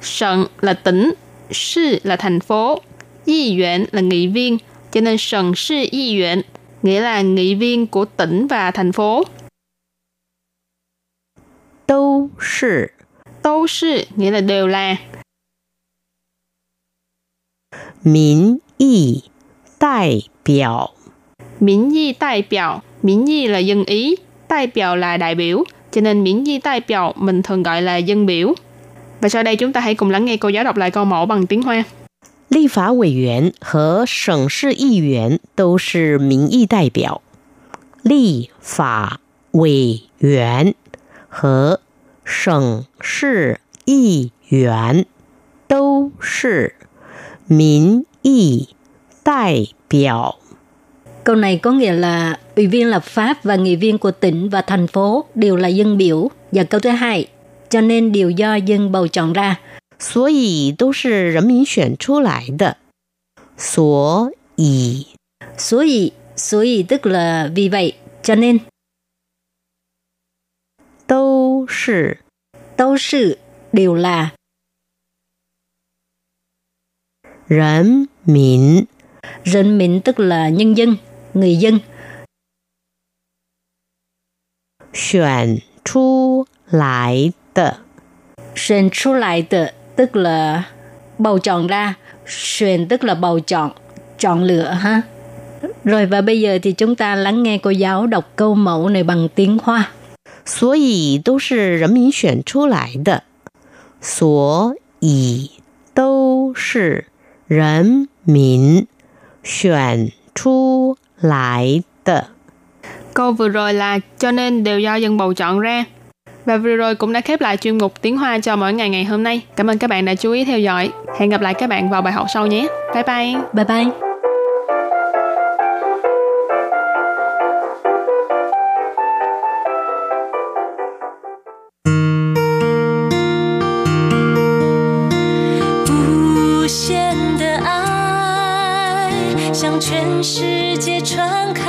省 là tỉnh, 市 là thành phố, Yi yuan là nghị viên, cho nên sần sư yi yuan nghĩa là nghị viên của tỉnh và thành phố. Đâu sư Đâu sư nghĩa là đều là.民意代表 Miễn y đại biểu Miễn y là dân ý, đại biểu là đại biểu, cho nên miễn y đại biểu mình thường gọi là dân biểu. Và sau đây chúng ta hãy cùng lắng nghe cô giáo đọc lại câu mẫu bằng tiếng Hoa. 立法委员和省市议员都是民意代表。立法委员和省市议员都是民意代表。Câu này có nghĩa là ủy viên lập pháp và nghị viên của tỉnh và thành phố đều là dân biểu. Và câu thứ hai, cho nên đều do dân bầu chọn ra. 所以都是人民选出来的。所以，所以，所以 tức là vì vậy, cho nên. 都是，都是 đều là. 人民，人民 tức là nhân dân, người dân. 选出来的，选出来的 tức là bầu chọn ra, xuyên tức là bầu chọn, chọn lựa ha. Rồi và bây giờ thì chúng ta lắng nghe cô giáo đọc câu mẫu này bằng tiếng Hoa. 所以都是人民选出来的。所以都是人民选出来的。 Câu vừa rồi là cho nên đều do dân bầu chọn ra. Và vừa rồi cũng đã khép lại chuyên mục tiếng Hoa cho mỗi ngày ngày hôm nay. Cảm ơn các bạn đã chú ý theo dõi. Hẹn gặp lại các bạn vào bài học sau nhé. Bye bye. Bye bye. Hãy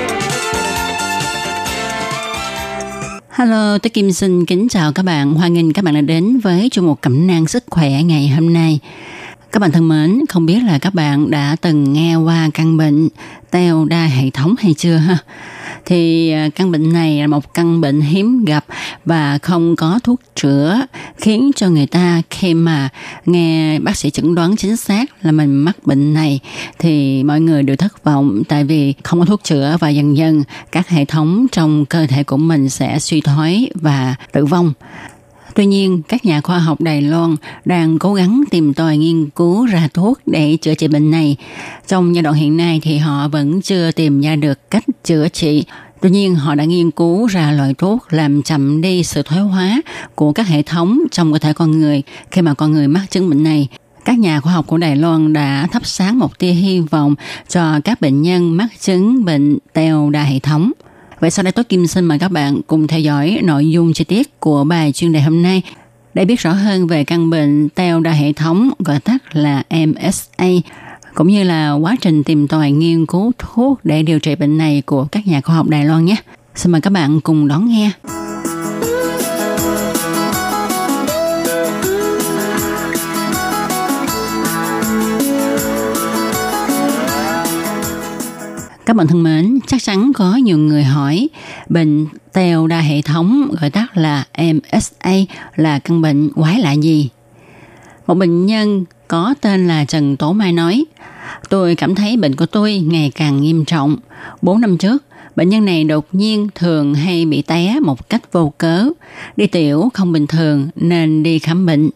Hello, tôi Kim xin kính chào các bạn. Hoan nghênh các bạn đã đến với chương mục cẩm nang sức khỏe ngày hôm nay. Các bạn thân mến, không biết là các bạn đã từng nghe qua căn bệnh teo đa hệ thống hay chưa ha? Thì à, căn bệnh này là một căn bệnh hiếm gặp và không có thuốc chữa, khiến cho người ta khi mà nghe bác sĩ chẩn đoán chính xác là mình mắc bệnh này thì mọi người đều thất vọng tại vì không có thuốc chữa và dần dần các hệ thống trong cơ thể của mình sẽ suy thoái và tử vong. Tuy nhiên, các nhà khoa học Đài Loan đang cố gắng tìm tòi nghiên cứu ra thuốc để chữa trị bệnh này. Trong giai đoạn hiện nay thì họ vẫn chưa tìm ra được cách chữa trị. Tuy nhiên, họ đã nghiên cứu ra loại thuốc làm chậm đi sự thoái hóa của các hệ thống trong cơ thể con người khi mà con người mắc chứng bệnh này. Các nhà khoa học của Đài Loan đã thắp sáng một tia hy vọng cho các bệnh nhân mắc chứng bệnh teo đa hệ thống. Vậy sau đây tôi Kim xin mời các bạn cùng theo dõi nội dung chi tiết của bài chuyên đề hôm nay để biết rõ hơn về căn bệnh teo đa hệ thống, gọi tắt là MSA cũng như là quá trình tìm tòi nghiên cứu thuốc để điều trị bệnh này của các nhà khoa học Đài Loan nhé. Xin mời các bạn cùng đón nghe. Các bạn thân mến, chắc chắn có nhiều người hỏi bệnh teo đa hệ thống gọi tắt là MSA là căn bệnh quái lạ gì? Một bệnh nhân có tên là Trần Tố Mai nói, tôi cảm thấy bệnh của tôi ngày càng nghiêm trọng. 4 năm trước, bệnh nhân này đột nhiên thường hay bị té một cách vô cớ. Đi tiểu không bình thường nên đi khám bệnh.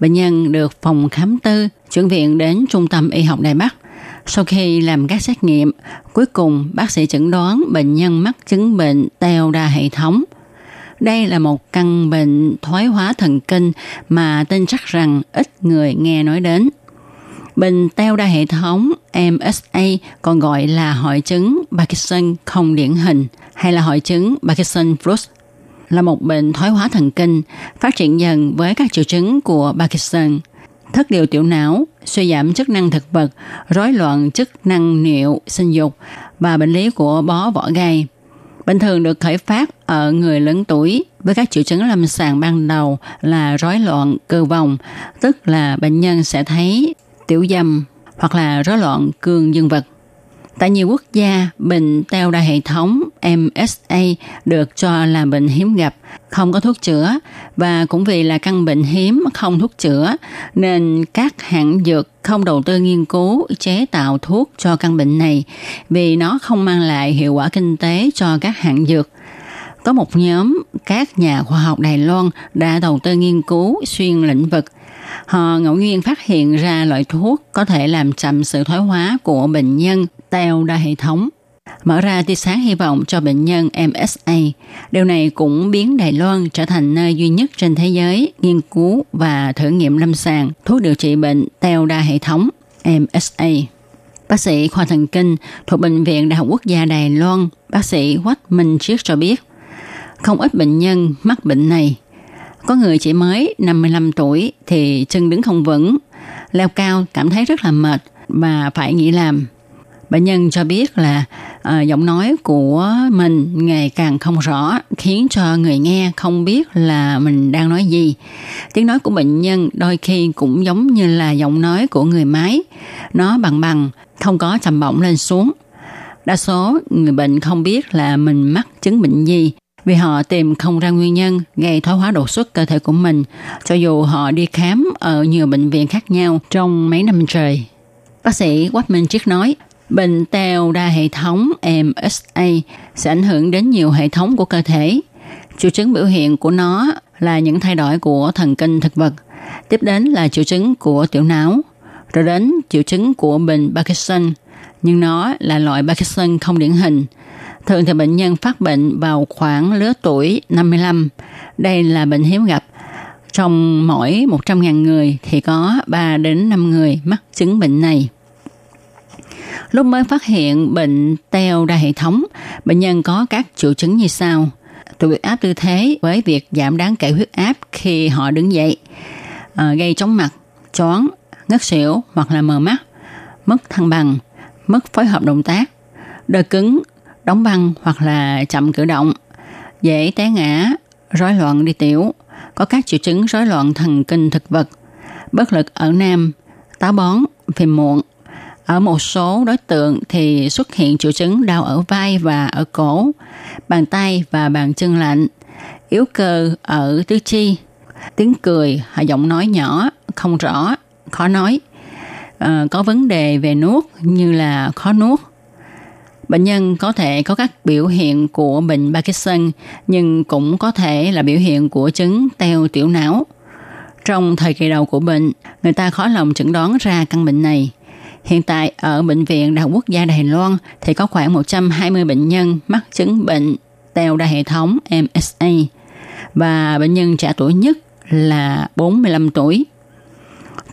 Bệnh nhân được phòng khám tư chuyển viện đến Trung tâm Y học Đài Bắc – sau khi làm các xét nghiệm, cuối cùng bác sĩ chẩn đoán bệnh nhân mắc chứng bệnh teo đa hệ thống. Đây là một căn bệnh thoái hóa thần kinh mà tin chắc rằng ít người nghe nói đến. Bệnh teo đa hệ thống MSA còn gọi là hội chứng Parkinson không điển hình hay là hội chứng Parkinson Plus là một bệnh thoái hóa thần kinh phát triển dần với các triệu chứng của Parkinson – thất điều tiểu não, suy giảm chức năng thực vật, rối loạn chức năng niệu, sinh dục và bệnh lý của bó vỏ gai. Bình thường được khởi phát ở người lớn tuổi với các triệu chứng lâm sàng ban đầu là rối loạn cơ vòng, tức là bệnh nhân sẽ thấy tiểu dâm hoặc là rối loạn cương dương vật. Tại nhiều quốc gia, bệnh teo đa hệ thống MSA được cho là bệnh hiếm gặp, không có thuốc chữa và cũng vì là căn bệnh hiếm không thuốc chữa nên các hãng dược không đầu tư nghiên cứu chế tạo thuốc cho căn bệnh này vì nó không mang lại hiệu quả kinh tế cho các hãng dược. Có một nhóm các nhà khoa học Đài Loan đã đầu tư nghiên cứu xuyên lĩnh vực Họ ngẫu nhiên phát hiện ra loại thuốc có thể làm chậm sự thoái hóa của bệnh nhân teo đa hệ thống, mở ra tia sáng hy vọng cho bệnh nhân MSA. Điều này cũng biến Đài Loan trở thành nơi duy nhất trên thế giới nghiên cứu và thử nghiệm lâm sàng thuốc điều trị bệnh teo đa hệ thống MSA. Bác sĩ khoa thần kinh thuộc Bệnh viện Đại học Quốc gia Đài Loan, bác sĩ Quách Minh Chiết cho biết, không ít bệnh nhân mắc bệnh này – có người chỉ mới 55 tuổi thì chân đứng không vững, leo cao cảm thấy rất là mệt và phải nghỉ làm. Bệnh nhân cho biết là à, giọng nói của mình ngày càng không rõ khiến cho người nghe không biết là mình đang nói gì. Tiếng nói của bệnh nhân đôi khi cũng giống như là giọng nói của người máy. Nó bằng bằng, không có trầm bổng lên xuống. Đa số người bệnh không biết là mình mắc chứng bệnh gì vì họ tìm không ra nguyên nhân gây thoái hóa đột xuất cơ thể của mình, cho dù họ đi khám ở nhiều bệnh viện khác nhau trong mấy năm trời. Bác sĩ Quách Minh Triết nói, bệnh teo đa hệ thống MSA sẽ ảnh hưởng đến nhiều hệ thống của cơ thể. Triệu chứng biểu hiện của nó là những thay đổi của thần kinh thực vật. Tiếp đến là triệu chứng của tiểu não, rồi đến triệu chứng của bệnh Parkinson. Nhưng nó là loại Parkinson không điển hình. Thường thì bệnh nhân phát bệnh vào khoảng lứa tuổi 55. Đây là bệnh hiếm gặp. Trong mỗi 100.000 người thì có 3 đến 5 người mắc chứng bệnh này. Lúc mới phát hiện bệnh teo đa hệ thống, bệnh nhân có các triệu chứng như sau. Tụt huyết áp tư thế với việc giảm đáng kể huyết áp khi họ đứng dậy, à, gây chóng mặt, choáng, ngất xỉu hoặc là mờ mắt, mất thăng bằng, mất phối hợp động tác, đờ cứng, đóng băng hoặc là chậm cử động, dễ té ngã, rối loạn đi tiểu, có các triệu chứng rối loạn thần kinh thực vật, bất lực ở nam, táo bón, phiền muộn. Ở một số đối tượng thì xuất hiện triệu chứng đau ở vai và ở cổ, bàn tay và bàn chân lạnh, yếu cơ ở tứ chi, tiếng cười hay giọng nói nhỏ, không rõ, khó nói, à, có vấn đề về nuốt như là khó nuốt. Bệnh nhân có thể có các biểu hiện của bệnh Parkinson nhưng cũng có thể là biểu hiện của chứng teo tiểu não. Trong thời kỳ đầu của bệnh, người ta khó lòng chẩn đoán ra căn bệnh này. Hiện tại ở Bệnh viện Đại học Quốc gia Đài Loan thì có khoảng 120 bệnh nhân mắc chứng bệnh teo đa hệ thống MSA và bệnh nhân trẻ tuổi nhất là 45 tuổi.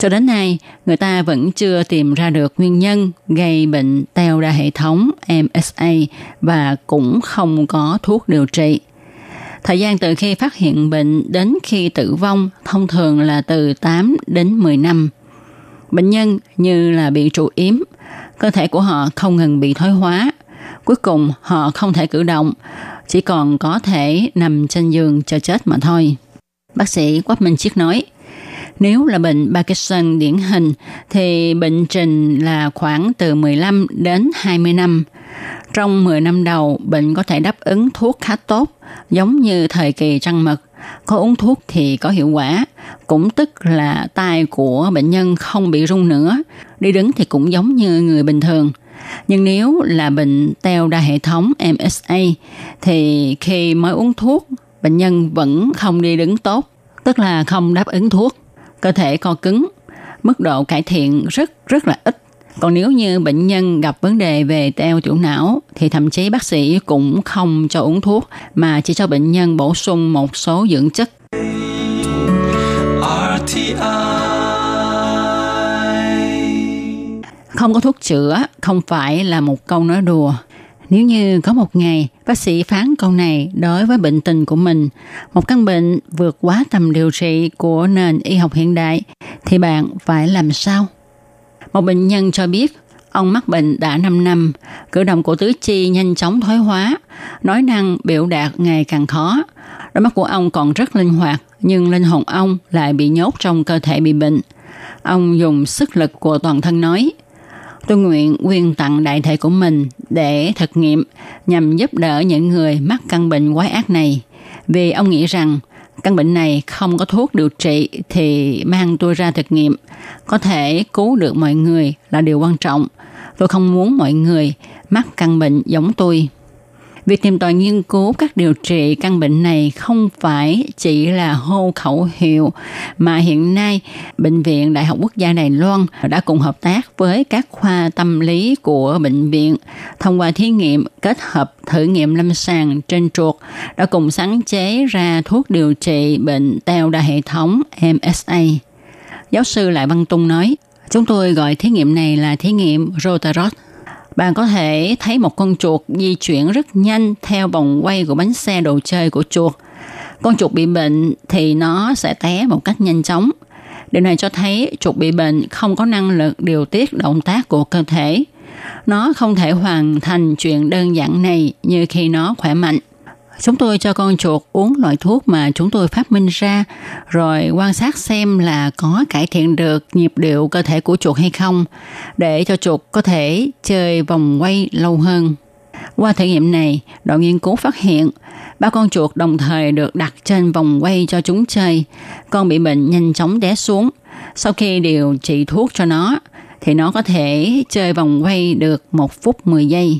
Cho đến nay, người ta vẫn chưa tìm ra được nguyên nhân gây bệnh teo đa hệ thống MSA và cũng không có thuốc điều trị. Thời gian từ khi phát hiện bệnh đến khi tử vong thông thường là từ 8 đến 10 năm. Bệnh nhân như là bị trụ yếm, cơ thể của họ không ngừng bị thoái hóa. Cuối cùng họ không thể cử động, chỉ còn có thể nằm trên giường chờ chết mà thôi. Bác sĩ Quách Minh Chiết nói, nếu là bệnh Parkinson điển hình thì bệnh trình là khoảng từ 15 đến 20 năm. Trong 10 năm đầu, bệnh có thể đáp ứng thuốc khá tốt, giống như thời kỳ trăng mật. Có uống thuốc thì có hiệu quả, cũng tức là tay của bệnh nhân không bị rung nữa, đi đứng thì cũng giống như người bình thường. Nhưng nếu là bệnh teo đa hệ thống MSA thì khi mới uống thuốc, bệnh nhân vẫn không đi đứng tốt, tức là không đáp ứng thuốc cơ thể co cứng, mức độ cải thiện rất rất là ít. Còn nếu như bệnh nhân gặp vấn đề về teo tiểu não thì thậm chí bác sĩ cũng không cho uống thuốc mà chỉ cho bệnh nhân bổ sung một số dưỡng chất. Không có thuốc chữa không phải là một câu nói đùa. Nếu như có một ngày bác sĩ phán câu này đối với bệnh tình của mình, một căn bệnh vượt quá tầm điều trị của nền y học hiện đại, thì bạn phải làm sao? Một bệnh nhân cho biết ông mắc bệnh đã 5 năm, cử động của tứ chi nhanh chóng thoái hóa, nói năng biểu đạt ngày càng khó. Đôi mắt của ông còn rất linh hoạt, nhưng linh hồn ông lại bị nhốt trong cơ thể bị bệnh. Ông dùng sức lực của toàn thân nói – Tôi nguyện quyền tặng đại thể của mình để thực nghiệm nhằm giúp đỡ những người mắc căn bệnh quái ác này. Vì ông nghĩ rằng, căn bệnh này không có thuốc điều trị thì mang tôi ra thực nghiệm. Có thể cứu được mọi người là điều quan trọng. Tôi không muốn mọi người mắc căn bệnh giống tôi. Việc tìm tòi nghiên cứu các điều trị căn bệnh này không phải chỉ là hô khẩu hiệu mà hiện nay Bệnh viện Đại học Quốc gia Đài Loan đã cùng hợp tác với các khoa tâm lý của bệnh viện thông qua thí nghiệm kết hợp thử nghiệm lâm sàng trên chuột đã cùng sáng chế ra thuốc điều trị bệnh teo đa hệ thống MSA. Giáo sư Lại Văn Tung nói, Chúng tôi gọi thí nghiệm này là thí nghiệm Rotarot bạn có thể thấy một con chuột di chuyển rất nhanh theo vòng quay của bánh xe đồ chơi của chuột. Con chuột bị bệnh thì nó sẽ té một cách nhanh chóng. Điều này cho thấy chuột bị bệnh không có năng lực điều tiết động tác của cơ thể. Nó không thể hoàn thành chuyện đơn giản này như khi nó khỏe mạnh. Chúng tôi cho con chuột uống loại thuốc mà chúng tôi phát minh ra, rồi quan sát xem là có cải thiện được nhịp điệu cơ thể của chuột hay không, để cho chuột có thể chơi vòng quay lâu hơn. Qua thử nghiệm này, đội nghiên cứu phát hiện ba con chuột đồng thời được đặt trên vòng quay cho chúng chơi. Con bị bệnh nhanh chóng té xuống. Sau khi điều trị thuốc cho nó, thì nó có thể chơi vòng quay được một phút 10 giây.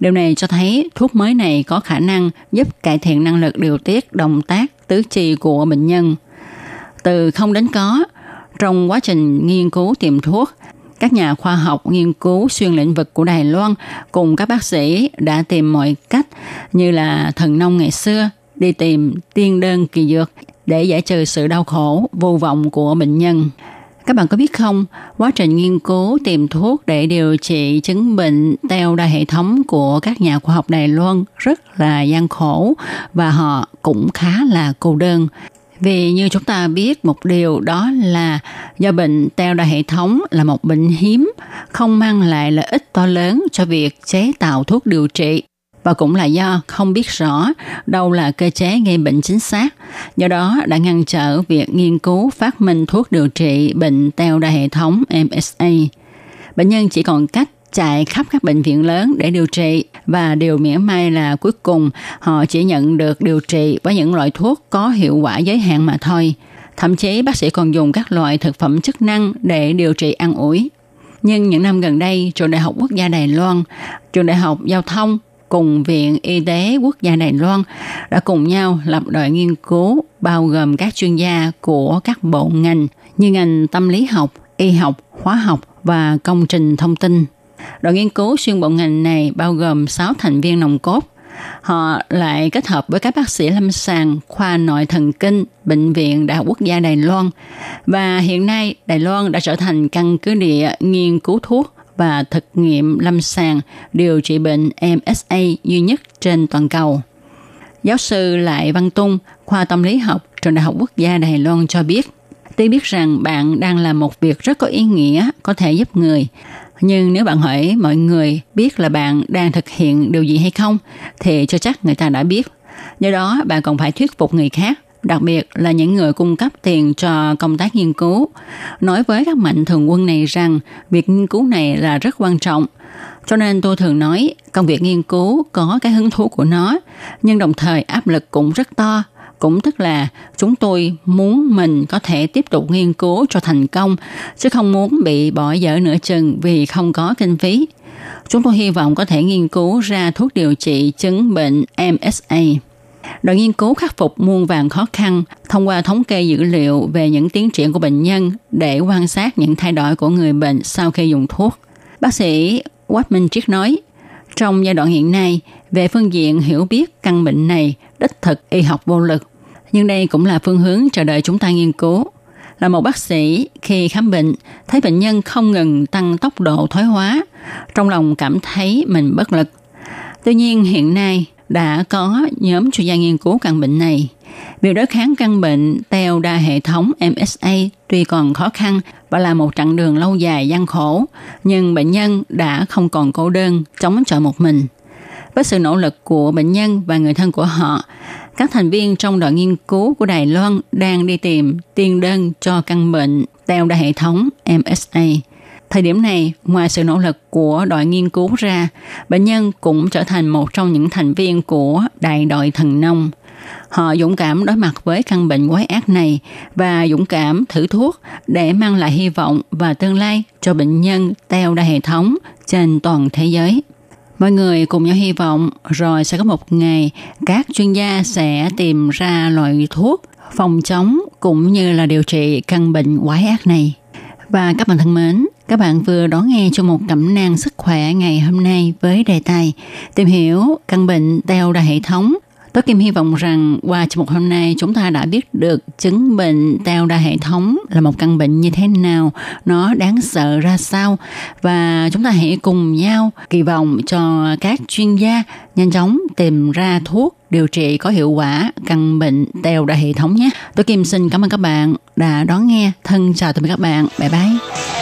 Điều này cho thấy thuốc mới này có khả năng giúp cải thiện năng lực điều tiết động tác tứ chi của bệnh nhân. Từ không đến có, trong quá trình nghiên cứu tìm thuốc, các nhà khoa học nghiên cứu xuyên lĩnh vực của Đài Loan cùng các bác sĩ đã tìm mọi cách như là thần nông ngày xưa đi tìm tiên đơn kỳ dược để giải trừ sự đau khổ vô vọng của bệnh nhân. Các bạn có biết không, quá trình nghiên cứu tìm thuốc để điều trị chứng bệnh teo đa hệ thống của các nhà khoa học Đài Loan rất là gian khổ và họ cũng khá là cô đơn. Vì như chúng ta biết một điều đó là do bệnh teo đa hệ thống là một bệnh hiếm, không mang lại lợi ích to lớn cho việc chế tạo thuốc điều trị và cũng là do không biết rõ đâu là cơ chế gây bệnh chính xác. Do đó đã ngăn trở việc nghiên cứu phát minh thuốc điều trị bệnh teo đa hệ thống MSA. Bệnh nhân chỉ còn cách chạy khắp các bệnh viện lớn để điều trị và điều mỉa may là cuối cùng họ chỉ nhận được điều trị với những loại thuốc có hiệu quả giới hạn mà thôi. Thậm chí bác sĩ còn dùng các loại thực phẩm chức năng để điều trị ăn ủi. Nhưng những năm gần đây, Trường Đại học Quốc gia Đài Loan, Trường Đại học Giao thông cùng Viện Y tế Quốc gia Đài Loan đã cùng nhau lập đội nghiên cứu bao gồm các chuyên gia của các bộ ngành như ngành tâm lý học, y học, hóa học và công trình thông tin. Đội nghiên cứu xuyên bộ ngành này bao gồm 6 thành viên nòng cốt. Họ lại kết hợp với các bác sĩ lâm sàng khoa nội thần kinh Bệnh viện Đại học Quốc gia Đài Loan. Và hiện nay Đài Loan đã trở thành căn cứ địa nghiên cứu thuốc và thực nghiệm lâm sàng điều trị bệnh MSA duy nhất trên toàn cầu. Giáo sư Lại Văn Tung, khoa tâm lý học, trường Đại học Quốc gia Đài Loan cho biết, tuy biết rằng bạn đang làm một việc rất có ý nghĩa, có thể giúp người, nhưng nếu bạn hỏi mọi người biết là bạn đang thực hiện điều gì hay không, thì cho chắc người ta đã biết. Do đó, bạn còn phải thuyết phục người khác đặc biệt là những người cung cấp tiền cho công tác nghiên cứu, nói với các mạnh thường quân này rằng việc nghiên cứu này là rất quan trọng. Cho nên tôi thường nói công việc nghiên cứu có cái hứng thú của nó, nhưng đồng thời áp lực cũng rất to. Cũng tức là chúng tôi muốn mình có thể tiếp tục nghiên cứu cho thành công, chứ không muốn bị bỏ dở nửa chừng vì không có kinh phí. Chúng tôi hy vọng có thể nghiên cứu ra thuốc điều trị chứng bệnh MSA. Đội nghiên cứu khắc phục muôn vàng khó khăn thông qua thống kê dữ liệu về những tiến triển của bệnh nhân để quan sát những thay đổi của người bệnh sau khi dùng thuốc. Bác sĩ Watman Triết nói, trong giai đoạn hiện nay, về phương diện hiểu biết căn bệnh này, đích thực y học vô lực. Nhưng đây cũng là phương hướng chờ đợi chúng ta nghiên cứu. Là một bác sĩ, khi khám bệnh, thấy bệnh nhân không ngừng tăng tốc độ thoái hóa, trong lòng cảm thấy mình bất lực. Tuy nhiên hiện nay, đã có nhóm chuyên gia nghiên cứu căn bệnh này. Việc đối kháng căn bệnh teo đa hệ thống MSA tuy còn khó khăn và là một chặng đường lâu dài gian khổ, nhưng bệnh nhân đã không còn cô đơn, chống chọi một mình. Với sự nỗ lực của bệnh nhân và người thân của họ, các thành viên trong đội nghiên cứu của Đài Loan đang đi tìm tiên đơn cho căn bệnh teo đa hệ thống MSA. Thời điểm này, ngoài sự nỗ lực của đội nghiên cứu ra, bệnh nhân cũng trở thành một trong những thành viên của đại đội thần nông. Họ dũng cảm đối mặt với căn bệnh quái ác này và dũng cảm thử thuốc để mang lại hy vọng và tương lai cho bệnh nhân teo đa hệ thống trên toàn thế giới. Mọi người cùng nhau hy vọng rồi sẽ có một ngày các chuyên gia sẽ tìm ra loại thuốc phòng chống cũng như là điều trị căn bệnh quái ác này. Và các bạn thân mến, các bạn vừa đón nghe cho một cẩm nang sức khỏe ngày hôm nay với đề tài tìm hiểu căn bệnh teo đa hệ thống. Tôi Kim hy vọng rằng qua chương mục hôm nay chúng ta đã biết được chứng bệnh teo đa hệ thống là một căn bệnh như thế nào, nó đáng sợ ra sao và chúng ta hãy cùng nhau kỳ vọng cho các chuyên gia nhanh chóng tìm ra thuốc điều trị có hiệu quả căn bệnh teo đa hệ thống nhé. Tôi Kim xin cảm ơn các bạn đã đón nghe. Thân chào tạm biệt các bạn. Bye bye.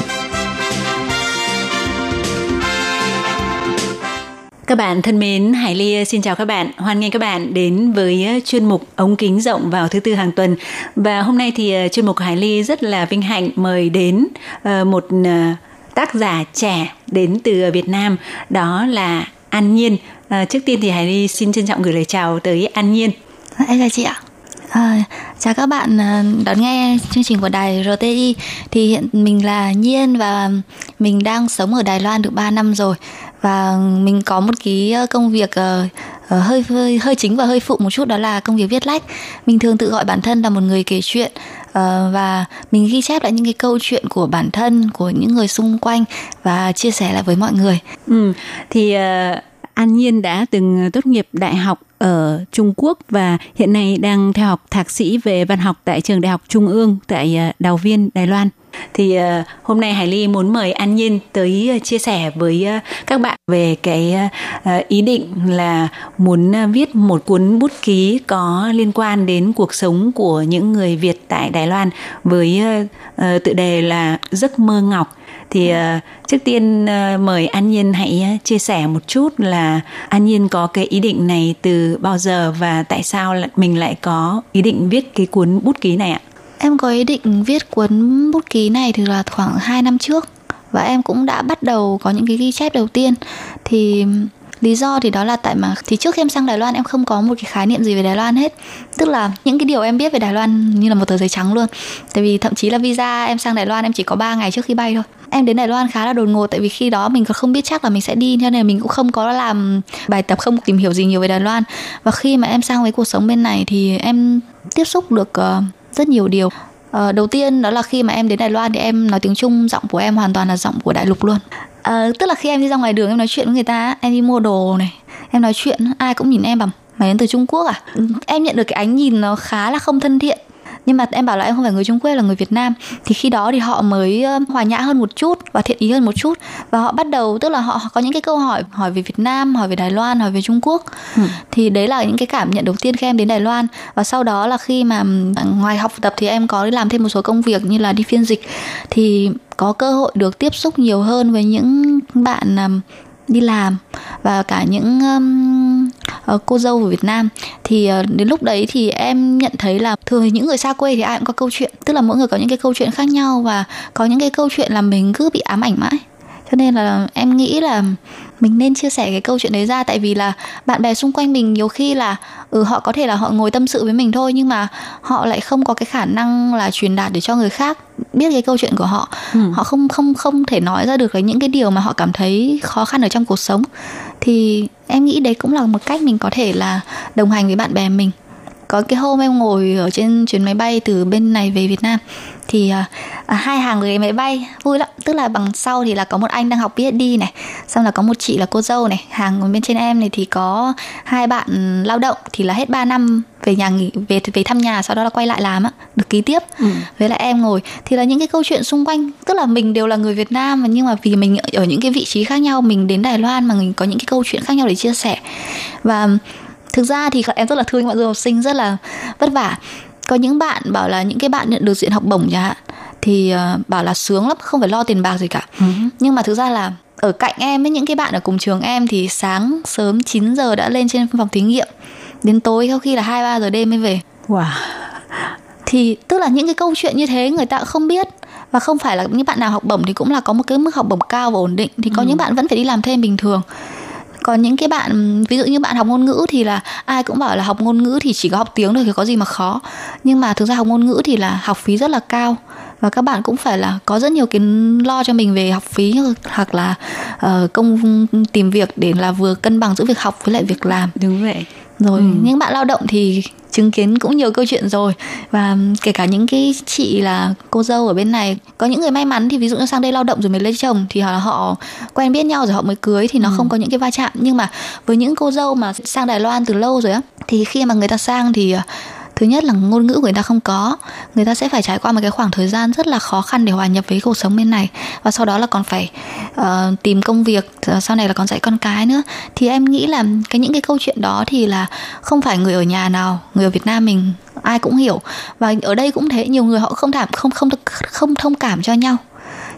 Các bạn thân mến, Hải Ly ờ, xin chào các bạn. Hoan nghênh các bạn đến với ờ, chuyên mục ống kính rộng vào thứ tư hàng tuần. Và hôm nay thì ờ, chuyên mục Hải Ly rất là vinh hạnh mời đến một tác giả trẻ đến từ Việt Nam, đó là An Nhiên. Trước tiên thì Hải Ly xin trân trọng gửi lời chào tới An Nhiên. Dạ, em chào chị ạ. À, chào các bạn đón nghe chương trình của đài RTI thì hiện mình là Nhiên và mình đang sống ở Đài Loan được 3 năm rồi và mình có một cái ờ, công việc uh, hơi, hơi hơi chính và hơi phụ một chút đó là công việc viết lách mình thường tự gọi bản thân là một người kể chuyện uh, và mình ghi chép lại những cái câu chuyện của bản thân của những người xung quanh và chia sẻ lại với mọi người ừ, thì uh, An Nhiên đã từng tốt nghiệp đại học ở Trung Quốc và hiện nay đang theo học thạc sĩ về văn học tại trường Đại học Trung ương tại Đào Viên, Đài Loan. Thì ờ, hôm nay Hải Ly muốn mời An Nhiên tới ờ, chia sẻ với ờ, các bạn về cái ý định là muốn viết một cuốn bút ký có liên quan đến cuộc sống của những người Việt tại Đài Loan với tự tựa đề là Giấc mơ ngọc thì trước tiên mời An Nhiên hãy chia sẻ một chút là An Nhiên có cái ý định này từ bao giờ và tại sao mình lại có ý định viết cái cuốn bút ký này ạ? Em có ý định viết cuốn bút ký này thì là khoảng 2 năm trước. Và em cũng đã bắt đầu có những cái ghi chép đầu tiên. Thì lý do thì đó là tại mà thì trước khi em sang Đài Loan em không có một cái khái niệm gì về Đài Loan hết. Tức là những cái điều em biết về Đài Loan như là một tờ giấy trắng luôn. Tại vì thậm chí là visa em sang Đài Loan em chỉ có 3 ngày trước khi bay thôi. Em đến Đài Loan khá là đột ngột tại vì khi đó mình còn không biết chắc là mình sẽ đi cho nên mình cũng không có làm bài tập không tìm hiểu gì nhiều về Đài Loan. Và khi mà em sang với cuộc sống bên này thì em tiếp xúc được uh, rất nhiều điều. Uh, đầu tiên đó là khi mà em đến Đài Loan thì em nói tiếng Trung giọng của em hoàn toàn là giọng của đại lục luôn. Uh, tức là khi em đi ra ngoài đường em nói chuyện với người ta em đi mua đồ này em nói chuyện ai cũng nhìn em bằng mày đến từ Trung Quốc à? Em nhận được cái ánh nhìn nó khá là không thân thiện nhưng mà em bảo là em không phải người Trung Quốc là người Việt Nam. Thì khi đó thì họ mới hòa nhã hơn một chút và thiện ý hơn một chút. Và họ bắt đầu tức là họ có những cái câu hỏi hỏi về Việt Nam hỏi về Đài Loan hỏi về Trung Quốc. Ừ. thì đấy là những cái cảm nhận đầu tiên khi em đến Đài Loan. Và sau đó là khi mà ngoài học tập thì em có làm thêm một số công việc như là đi phiên dịch. Thì có cơ hội được tiếp xúc nhiều hơn với những bạn đi làm. Và cả những um, cô dâu ở Việt Nam. Thì uh, đến lúc đấy thì em nhận thấy là thường những người xa quê thì ai cũng có câu chuyện tức là mỗi người có những cái câu chuyện khác nhau và có những cái câu chuyện làm mình cứ bị ám ảnh mãi. Cho nên là em nghĩ là mình nên chia sẻ cái câu chuyện đấy ra tại vì là bạn bè xung quanh mình nhiều khi là ừ họ có thể là họ ngồi tâm sự với mình thôi nhưng mà họ lại không có cái khả năng là truyền đạt để cho người khác biết cái câu chuyện của họ. Ừ. họ không không không thể nói ra được những cái điều mà họ cảm thấy khó khăn ở trong cuộc sống thì em nghĩ đấy cũng là một cách mình có thể là đồng hành với bạn bè mình. Có cái hôm em ngồi ở trên chuyến máy bay từ bên này về Việt Nam thì à, à, hai hàng người máy bay. Vui lắm. Tức là bằng sau thì là có một anh đang học PhD này xong là có một chị là cô dâu này. Hàng bên trên em này thì có hai bạn lao động thì là hết 3 năm về nhà nghỉ về về thăm nhà sau đó là quay lại làm á được ký tiếp. Ừ. với lại em ngồi. Thì là những cái câu chuyện xung quanh tức là mình đều là người Việt Nam nhưng mà vì mình ở những cái vị trí khác nhau mình đến Đài Loan mà mình có những cái câu chuyện khác nhau để chia sẻ. Và thực ra thì em rất là thương mọi người học sinh rất là vất vả có những bạn bảo là những cái bạn nhận được diện học bổng chẳng hạn thì uh, bảo là sướng lắm không phải lo tiền bạc gì cả. Ừ. nhưng mà thực ra là ở cạnh em với những cái bạn ở cùng trường em thì sáng sớm 9 giờ đã lên trên phòng thí nghiệm đến tối sau khi là hai ba giờ đêm mới về. Wow. Thì tức là những cái câu chuyện như thế người ta cũng không biết. Và không phải là những bạn nào học bổng thì cũng là có một cái mức học bổng cao và ổn định. Thì có ừ. những bạn vẫn phải đi làm thêm bình thường còn những cái bạn ví dụ như bạn học ngôn ngữ thì là ai cũng bảo là học ngôn ngữ thì chỉ có học tiếng thôi thì có gì mà khó. Nhưng mà thực ra học ngôn ngữ thì là học phí rất là cao. Và các bạn cũng phải là có rất nhiều cái lo cho mình về học phí hoặc là uh, công tìm việc để là vừa cân bằng giữa việc học với lại việc làm. Đúng vậy rồi Ừ. những bạn lao động thì chứng kiến cũng nhiều câu chuyện rồi và kể cả những cái chị là cô dâu ở bên này có những người may mắn thì ví dụ như sang đây lao động rồi mới lấy chồng thì họ, họ quen biết nhau rồi họ mới cưới thì nó Ừ. không có những cái va chạm nhưng mà với những cô dâu mà sang Đài Loan từ lâu rồi á thì khi mà người ta sang thì ờ, thứ nhất là ngôn ngữ của người ta không có. Người ta sẽ phải trải qua một cái khoảng thời gian rất là khó khăn để hòa nhập với cuộc sống bên này. Và sau đó là còn phải uh, tìm công việc ờ, sau này là còn dạy con cái nữa. Thì em nghĩ là cái những cái câu chuyện đó thì là không phải người ở nhà nào người ở Việt Nam mình ai cũng hiểu. Và ở đây cũng thế nhiều người họ không cảm không không không thông cảm cho nhau.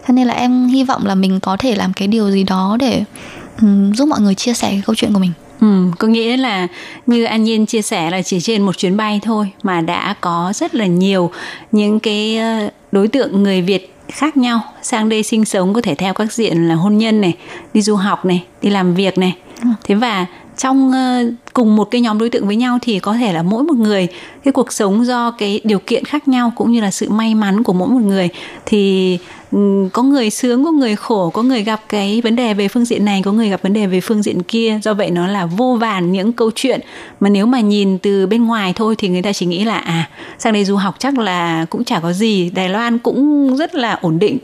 Cho nên là em hy vọng là mình có thể làm cái điều gì đó để um, giúp mọi người chia sẻ cái câu chuyện của mình. Ừ, có nghĩa là như An Nhiên chia sẻ là chỉ trên một chuyến bay thôi mà đã có rất là nhiều những cái ờ, đối tượng người Việt khác nhau sang đây sinh sống có thể theo các diện là hôn nhân này, đi du học này, đi làm việc này. Thế và trong ờ, cùng một cái nhóm đối tượng với nhau thì có thể là mỗi một người, cái cuộc sống do cái điều kiện khác nhau cũng như là sự may mắn của mỗi một người. Thì ừ, có người sướng, có người khổ, có người gặp cái vấn đề về phương diện này, có người gặp vấn đề về phương diện kia. Do vậy nó là vô vàn những câu chuyện mà nếu mà nhìn từ bên ngoài thôi thì người ta chỉ nghĩ là à sang đây du học chắc là cũng chả có gì. Đài Loan cũng rất là ổn định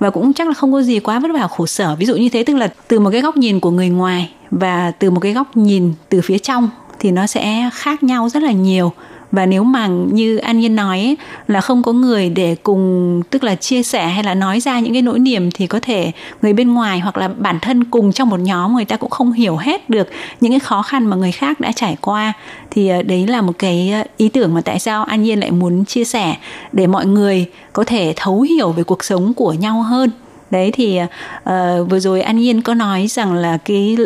và cũng chắc là không có gì quá vất vả khổ sở. Ví dụ như thế, tức là từ một cái góc nhìn của người ngoài và từ một cái góc nhìn từ phía trong thì nó sẽ khác nhau rất là nhiều. Và nếu mà như An Nhiên nói ấy, là không có người để cùng tức là chia sẻ hay là nói ra những cái nỗi niềm thì có thể người bên ngoài hoặc là bản thân cùng trong một nhóm người ta cũng không hiểu hết được những cái khó khăn mà người khác đã trải qua. Thì ờ, đấy là một cái ờ, ý tưởng mà tại sao An Nhiên lại muốn chia sẻ để mọi người có thể thấu hiểu về cuộc sống của nhau hơn đấy thì uh, vừa rồi An Nhiên có nói rằng là cái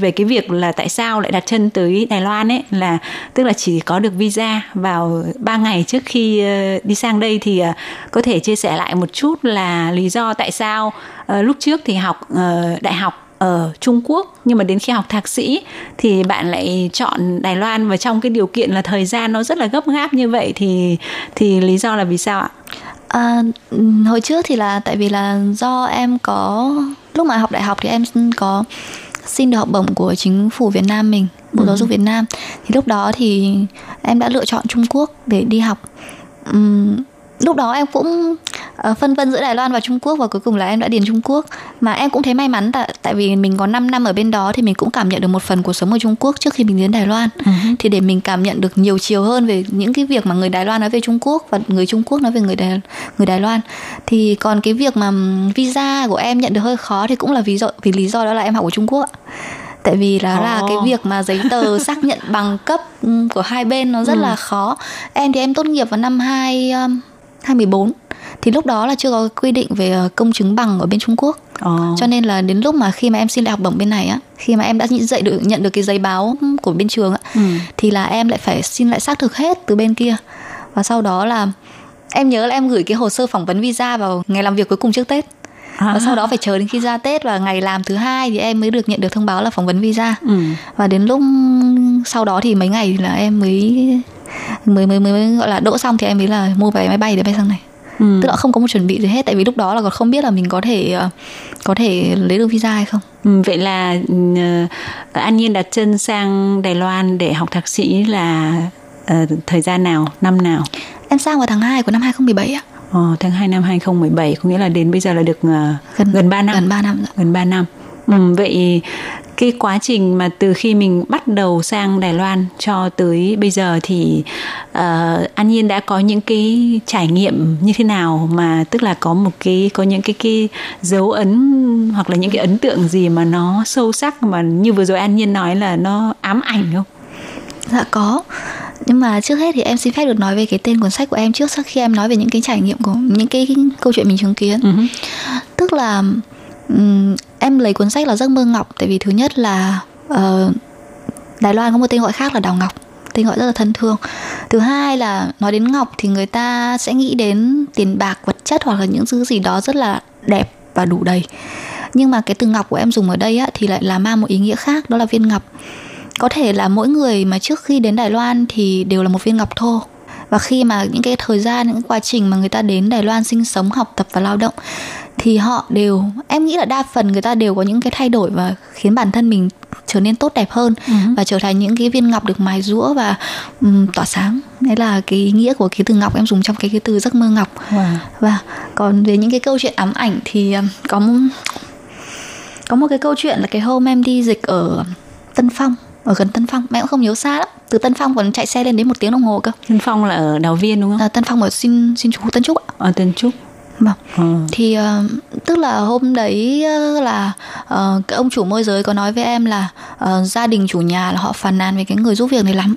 về cái việc là tại sao lại đặt chân tới Đài Loan ấy là tức là chỉ có được visa vào 3 ngày trước khi uh, đi sang đây thì uh, có thể chia sẻ lại một chút là lý do tại sao uh, lúc trước thì học uh, đại học ở Trung Quốc nhưng mà đến khi học thạc sĩ thì bạn lại chọn Đài Loan và trong cái điều kiện là thời gian nó rất là gấp gáp như vậy thì thì lý do là vì sao ạ? À, hồi trước thì là tại vì là do em có lúc mà học đại học thì em có xin được học bổng của chính phủ Việt Nam mình Bộ Giáo dục Việt Nam. Thì lúc đó thì em đã lựa chọn Trung Quốc để đi học lúc đó em cũng ờ, phân vân giữa Đài Loan và Trung Quốc và cuối cùng là em đã điền Trung Quốc. Mà em cũng thấy may mắn tại tại vì mình có 5 năm ở bên đó thì mình cũng cảm nhận được một phần cuộc sống ở Trung Quốc trước khi mình đến Đài Loan. Thì để mình cảm nhận được nhiều chiều hơn về những cái việc mà người Đài Loan nói về Trung Quốc và người Trung Quốc nói về người Đài người Đài Loan. Thì còn cái việc mà visa của em nhận được hơi khó thì cũng là vì do vì lý do đó là em học ở Trung Quốc ạ. Tại vì là là Ồ. cái việc mà giấy tờ xác nhận bằng cấp của hai bên nó rất là khó. Em thì em tốt nghiệp vào năm hai 2014 thì lúc đó là chưa có quy định về ờ, công chứng bằng ở bên Trung Quốc Ồ. cho nên là đến lúc mà khi mà em xin đại học bổng bên này á khi mà em đã nhận dạy được nhận được cái giấy báo của bên trường á Ừ. thì là em lại phải xin lại xác thực hết từ bên kia và sau đó là em nhớ là em gửi cái hồ sơ phỏng vấn visa vào ngày làm việc cuối cùng trước Tết À. và sau đó phải chờ đến khi ra Tết và ngày làm thứ hai thì em mới được nhận được thông báo là phỏng vấn visa Ừ. và đến lúc sau đó thì mấy ngày là em mới mới mới mới, mới gọi là đỗ xong thì em mới là mua vé máy bay để bay sang này Ừ. tức là không có một chuẩn bị gì hết tại vì lúc đó là còn không biết là mình có thể ờ, có thể lấy được visa hay không Ừ, vậy là ừ, An Nhiên đặt chân sang Đài Loan để học thạc sĩ là ờ, thời gian nào, năm nào? em sang vào tháng 2 của năm 2017 ạ Ờ, tháng 2 năm 2017 có nghĩa là đến bây giờ là được ờ, Gần- gần 3 năm. gần 3 năm rồi. Gần 3 năm. Ừ, vậy cái quá trình mà từ khi mình bắt đầu sang Đài Loan cho tới bây giờ thì uh, An Nhiên đã có những cái trải nghiệm như thế nào mà tức là có một cái có những cái cái dấu ấn hoặc là những cái ấn tượng gì mà nó sâu sắc mà như vừa rồi An Nhiên nói là nó ám ảnh không? Dạ có Nhưng mà trước hết thì em xin phép được nói về cái tên cuốn sách của em trước Sau khi em nói về những cái trải nghiệm của Những cái, câu chuyện mình chứng kiến hứ. Tức là ừm, Em lấy cuốn sách là Giấc mơ Ngọc Tại vì thứ nhất là uh, Đài Loan có một tên gọi khác là Đào Ngọc Tên gọi rất là thân thương. Thứ hai là nói đến Ngọc thì người ta sẽ nghĩ đến tiền bạc vật chất Hoặc là những thứ gì đó rất là đẹp và đủ đầy. Nhưng mà cái từ Ngọc của em dùng ở đây á, thì lại là mang một ý nghĩa khác Đó là viên ngọc. Có thể là mỗi người mà trước khi đến Đài Loan thì đều là một viên ngọc thô. Và khi mà những cái thời gian những quá trình mà người ta đến Đài Loan sinh sống học tập và lao động thì họ đều em nghĩ là đa phần người ta đều có những cái thay đổi và khiến bản thân mình trở nên tốt đẹp hơn Ừ. và trở thành những cái viên ngọc được mài rũa và um, tỏa sáng đấy là cái ý nghĩa của cái từ ngọc em dùng trong cái cái từ giấc mơ ngọc Wow. và còn về những cái câu chuyện ám ảnh thì um, có có một cái câu chuyện là cái hôm em đi dịch ở Tân Phong ở gần Tân Phong mẹ cũng không nhớ xa lắm từ Tân Phong còn chạy xe lên đến một tiếng đồng hồ cơ Tân Phong là ở Đào Viên đúng không? à, Tân Phong ở xin xin chú Tân Trúc ạ Ở Tân Trúc. Vâng. Ờ. thì ờ, tức là hôm đấy ờ, là cái ông chủ môi giới có nói với em là ờ, gia đình chủ nhà là họ phàn nàn về cái người giúp việc này lắm.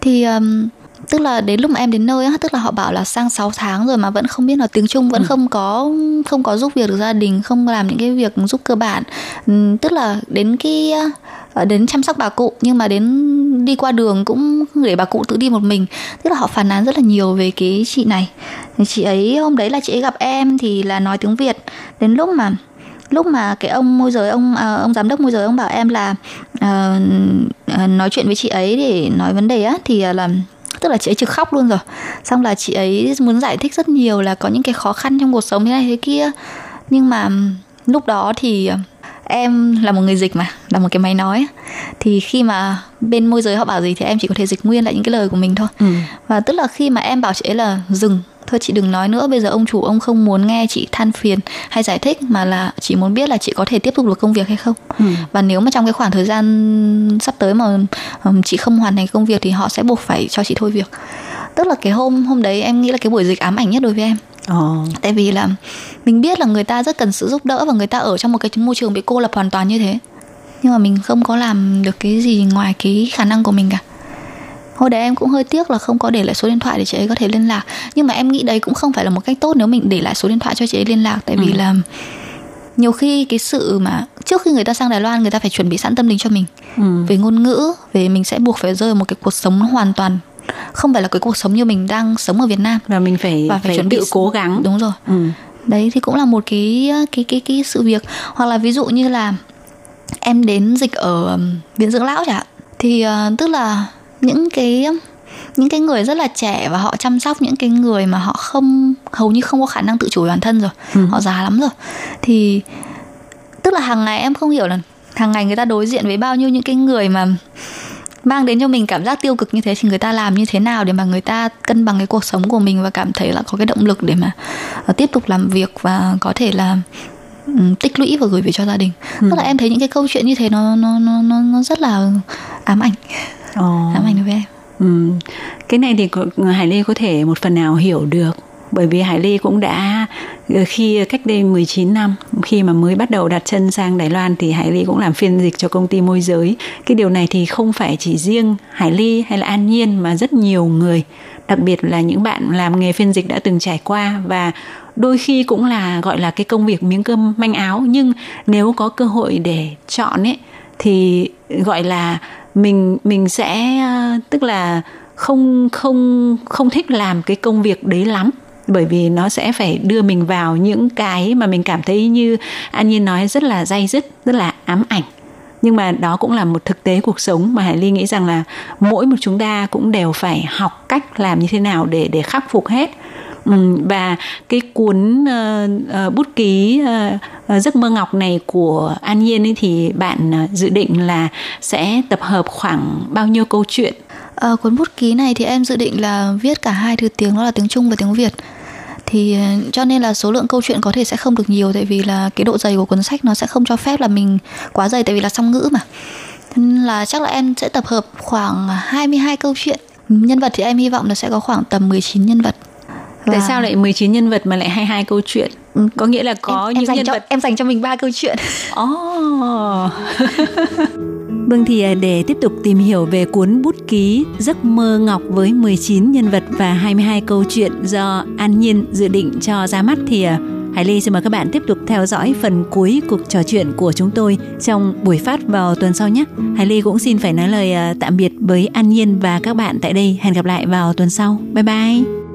Thì ờm, tức là đến lúc mà em đến nơi á tức là họ bảo là sang 6 tháng rồi mà vẫn không biết nói tiếng Trung vẫn không có không có giúp việc được gia đình không làm những cái việc giúp cơ bản. Ừm, tức là đến cái Ờ, đến chăm sóc bà cụ nhưng mà đến đi qua đường cũng để bà cụ tự đi một mình. Tức là họ phàn nàn rất là nhiều về cái chị này. Chị ấy hôm đấy là chị ấy gặp em thì là nói tiếng Việt. Đến lúc mà lúc mà cái ông môi giới ông à, ông giám đốc môi giới ông bảo em là ờ, ờ, nói chuyện với chị ấy để nói vấn đề á thì là tức là chị ấy trực khóc luôn rồi. Xong là chị ấy muốn giải thích rất nhiều là có những cái khó khăn trong cuộc sống thế này thế kia. Nhưng mà lúc đó thì em là một người dịch mà là một cái máy nói thì khi mà bên môi giới họ bảo gì thì em chỉ có thể dịch nguyên lại những cái lời của mình thôi. Ừ. và tức là khi mà em bảo chị ấy là dừng thôi chị đừng nói nữa bây giờ ông chủ ông không muốn nghe chị than phiền hay giải thích mà là chỉ muốn biết là chị có thể tiếp tục được công việc hay không. Ừ. và nếu mà trong cái khoảng thời gian sắp tới mà ừm, chị không hoàn thành công việc thì họ sẽ buộc phải cho chị thôi việc. Tức là cái hôm hôm đấy em nghĩ là cái buổi dịch ám ảnh nhất đối với em Ờ. tại vì là mình biết là người ta rất cần sự giúp đỡ và người ta ở trong một cái môi trường bị cô lập hoàn toàn như thế nhưng mà mình không có làm được cái gì ngoài cái khả năng của mình cả hồi đấy em cũng hơi tiếc là không có để lại số điện thoại để chị ấy có thể liên lạc nhưng mà em nghĩ đấy cũng không phải là một cách tốt nếu mình để lại số điện thoại cho chị ấy liên lạc tại vì Ừ. là nhiều khi cái sự mà trước khi người ta sang Đài Loan người ta phải chuẩn bị sẵn tâm lý cho mình Ừ. về ngôn ngữ về mình sẽ buộc phải rơi một cái cuộc sống hoàn toàn không phải là cái cuộc sống như mình đang sống ở Việt Nam Và mình phải và phải, chuẩn bị cố gắng. đúng rồi Ừ. đấy thì cũng là một cái cái cái cái sự việc hoặc là ví dụ như là em đến dịch ở ừm, viện dưỡng lão chẳng hạn thì ờ, tức là những cái những cái người rất là trẻ và họ chăm sóc những cái người mà họ không hầu như không có khả năng tự chủ bản thân rồi Ừ. họ già lắm rồi thì tức là hàng ngày em không hiểu là hàng ngày người ta đối diện với bao nhiêu những cái người mà mang đến cho mình cảm giác tiêu cực như thế thì người ta làm như thế nào để mà người ta cân bằng cái cuộc sống của mình và cảm thấy là có cái động lực để mà ờ, tiếp tục làm việc và có thể là ừm, tích lũy và gửi về cho gia đình. Tức là em thấy những cái câu chuyện như thế nó nó nó nó, nó rất là ám ảnh, Ờ. ám ảnh đối với em. Ừ. Cái này thì Hải Ly có thể một phần nào hiểu được bởi vì Hải Ly cũng đã ờ, khi cách đây 19 năm khi mà mới bắt đầu đặt chân sang Đài Loan thì Hải Ly cũng làm phiên dịch cho công ty môi giới. Cái điều này thì không phải chỉ riêng Hải Ly hay là An Nhiên mà rất nhiều người, đặc biệt là những bạn làm nghề phiên dịch đã từng trải qua và đôi khi cũng là, gọi là, cái công việc miếng cơm manh áo nhưng nếu có cơ hội để chọn ấy, thì, gọi là, mình mình sẽ ờ, tức là không không không thích làm cái công việc đấy lắm bởi vì nó sẽ phải đưa mình vào những cái mà mình cảm thấy như An Nhiên nói rất là dây dứt rất là ám ảnh. Nhưng mà đó cũng là một thực tế cuộc sống mà Hải Ly nghĩ rằng là mỗi một chúng ta cũng đều phải học cách làm như thế nào để để khắc phục hết. Và cái cuốn uh, bút ký uh, giấc mơ ngọc này của An Nhiên ấy thì bạn dự định là sẽ tập hợp khoảng bao nhiêu câu chuyện? À, cuốn bút ký này thì em dự định là viết cả hai thứ tiếng đó là tiếng Trung và tiếng Việt. Thì ờ, cho nên là số lượng câu chuyện có thể sẽ không được nhiều, tại vì là cái độ dày của cuốn sách nó sẽ không cho phép là mình quá dày, tại vì là song ngữ mà. Nên là chắc là em sẽ tập hợp khoảng 22 câu chuyện. Nhân vật thì em hy vọng là sẽ có khoảng tầm 19 nhân vật tại Và- sao lại 19 nhân vật mà lại 22 câu chuyện Ừ, có nghĩa là có em, em những dành nhân cho vật em dành cho mình ba câu chuyện. Oh. vâng thì à, để tiếp tục tìm hiểu về cuốn bút ký Giấc mơ ngọc với 19 nhân vật và 22 câu chuyện do An Nhiên dự định cho ra mắt thì à, Hải Ly xin mời các bạn tiếp tục theo dõi phần cuối cuộc trò chuyện của chúng tôi trong buổi phát vào tuần sau nhé. Hải Ly cũng xin phải nói lời à, tạm biệt với An Nhiên và các bạn tại đây. Hẹn gặp lại vào tuần sau. Bye bye.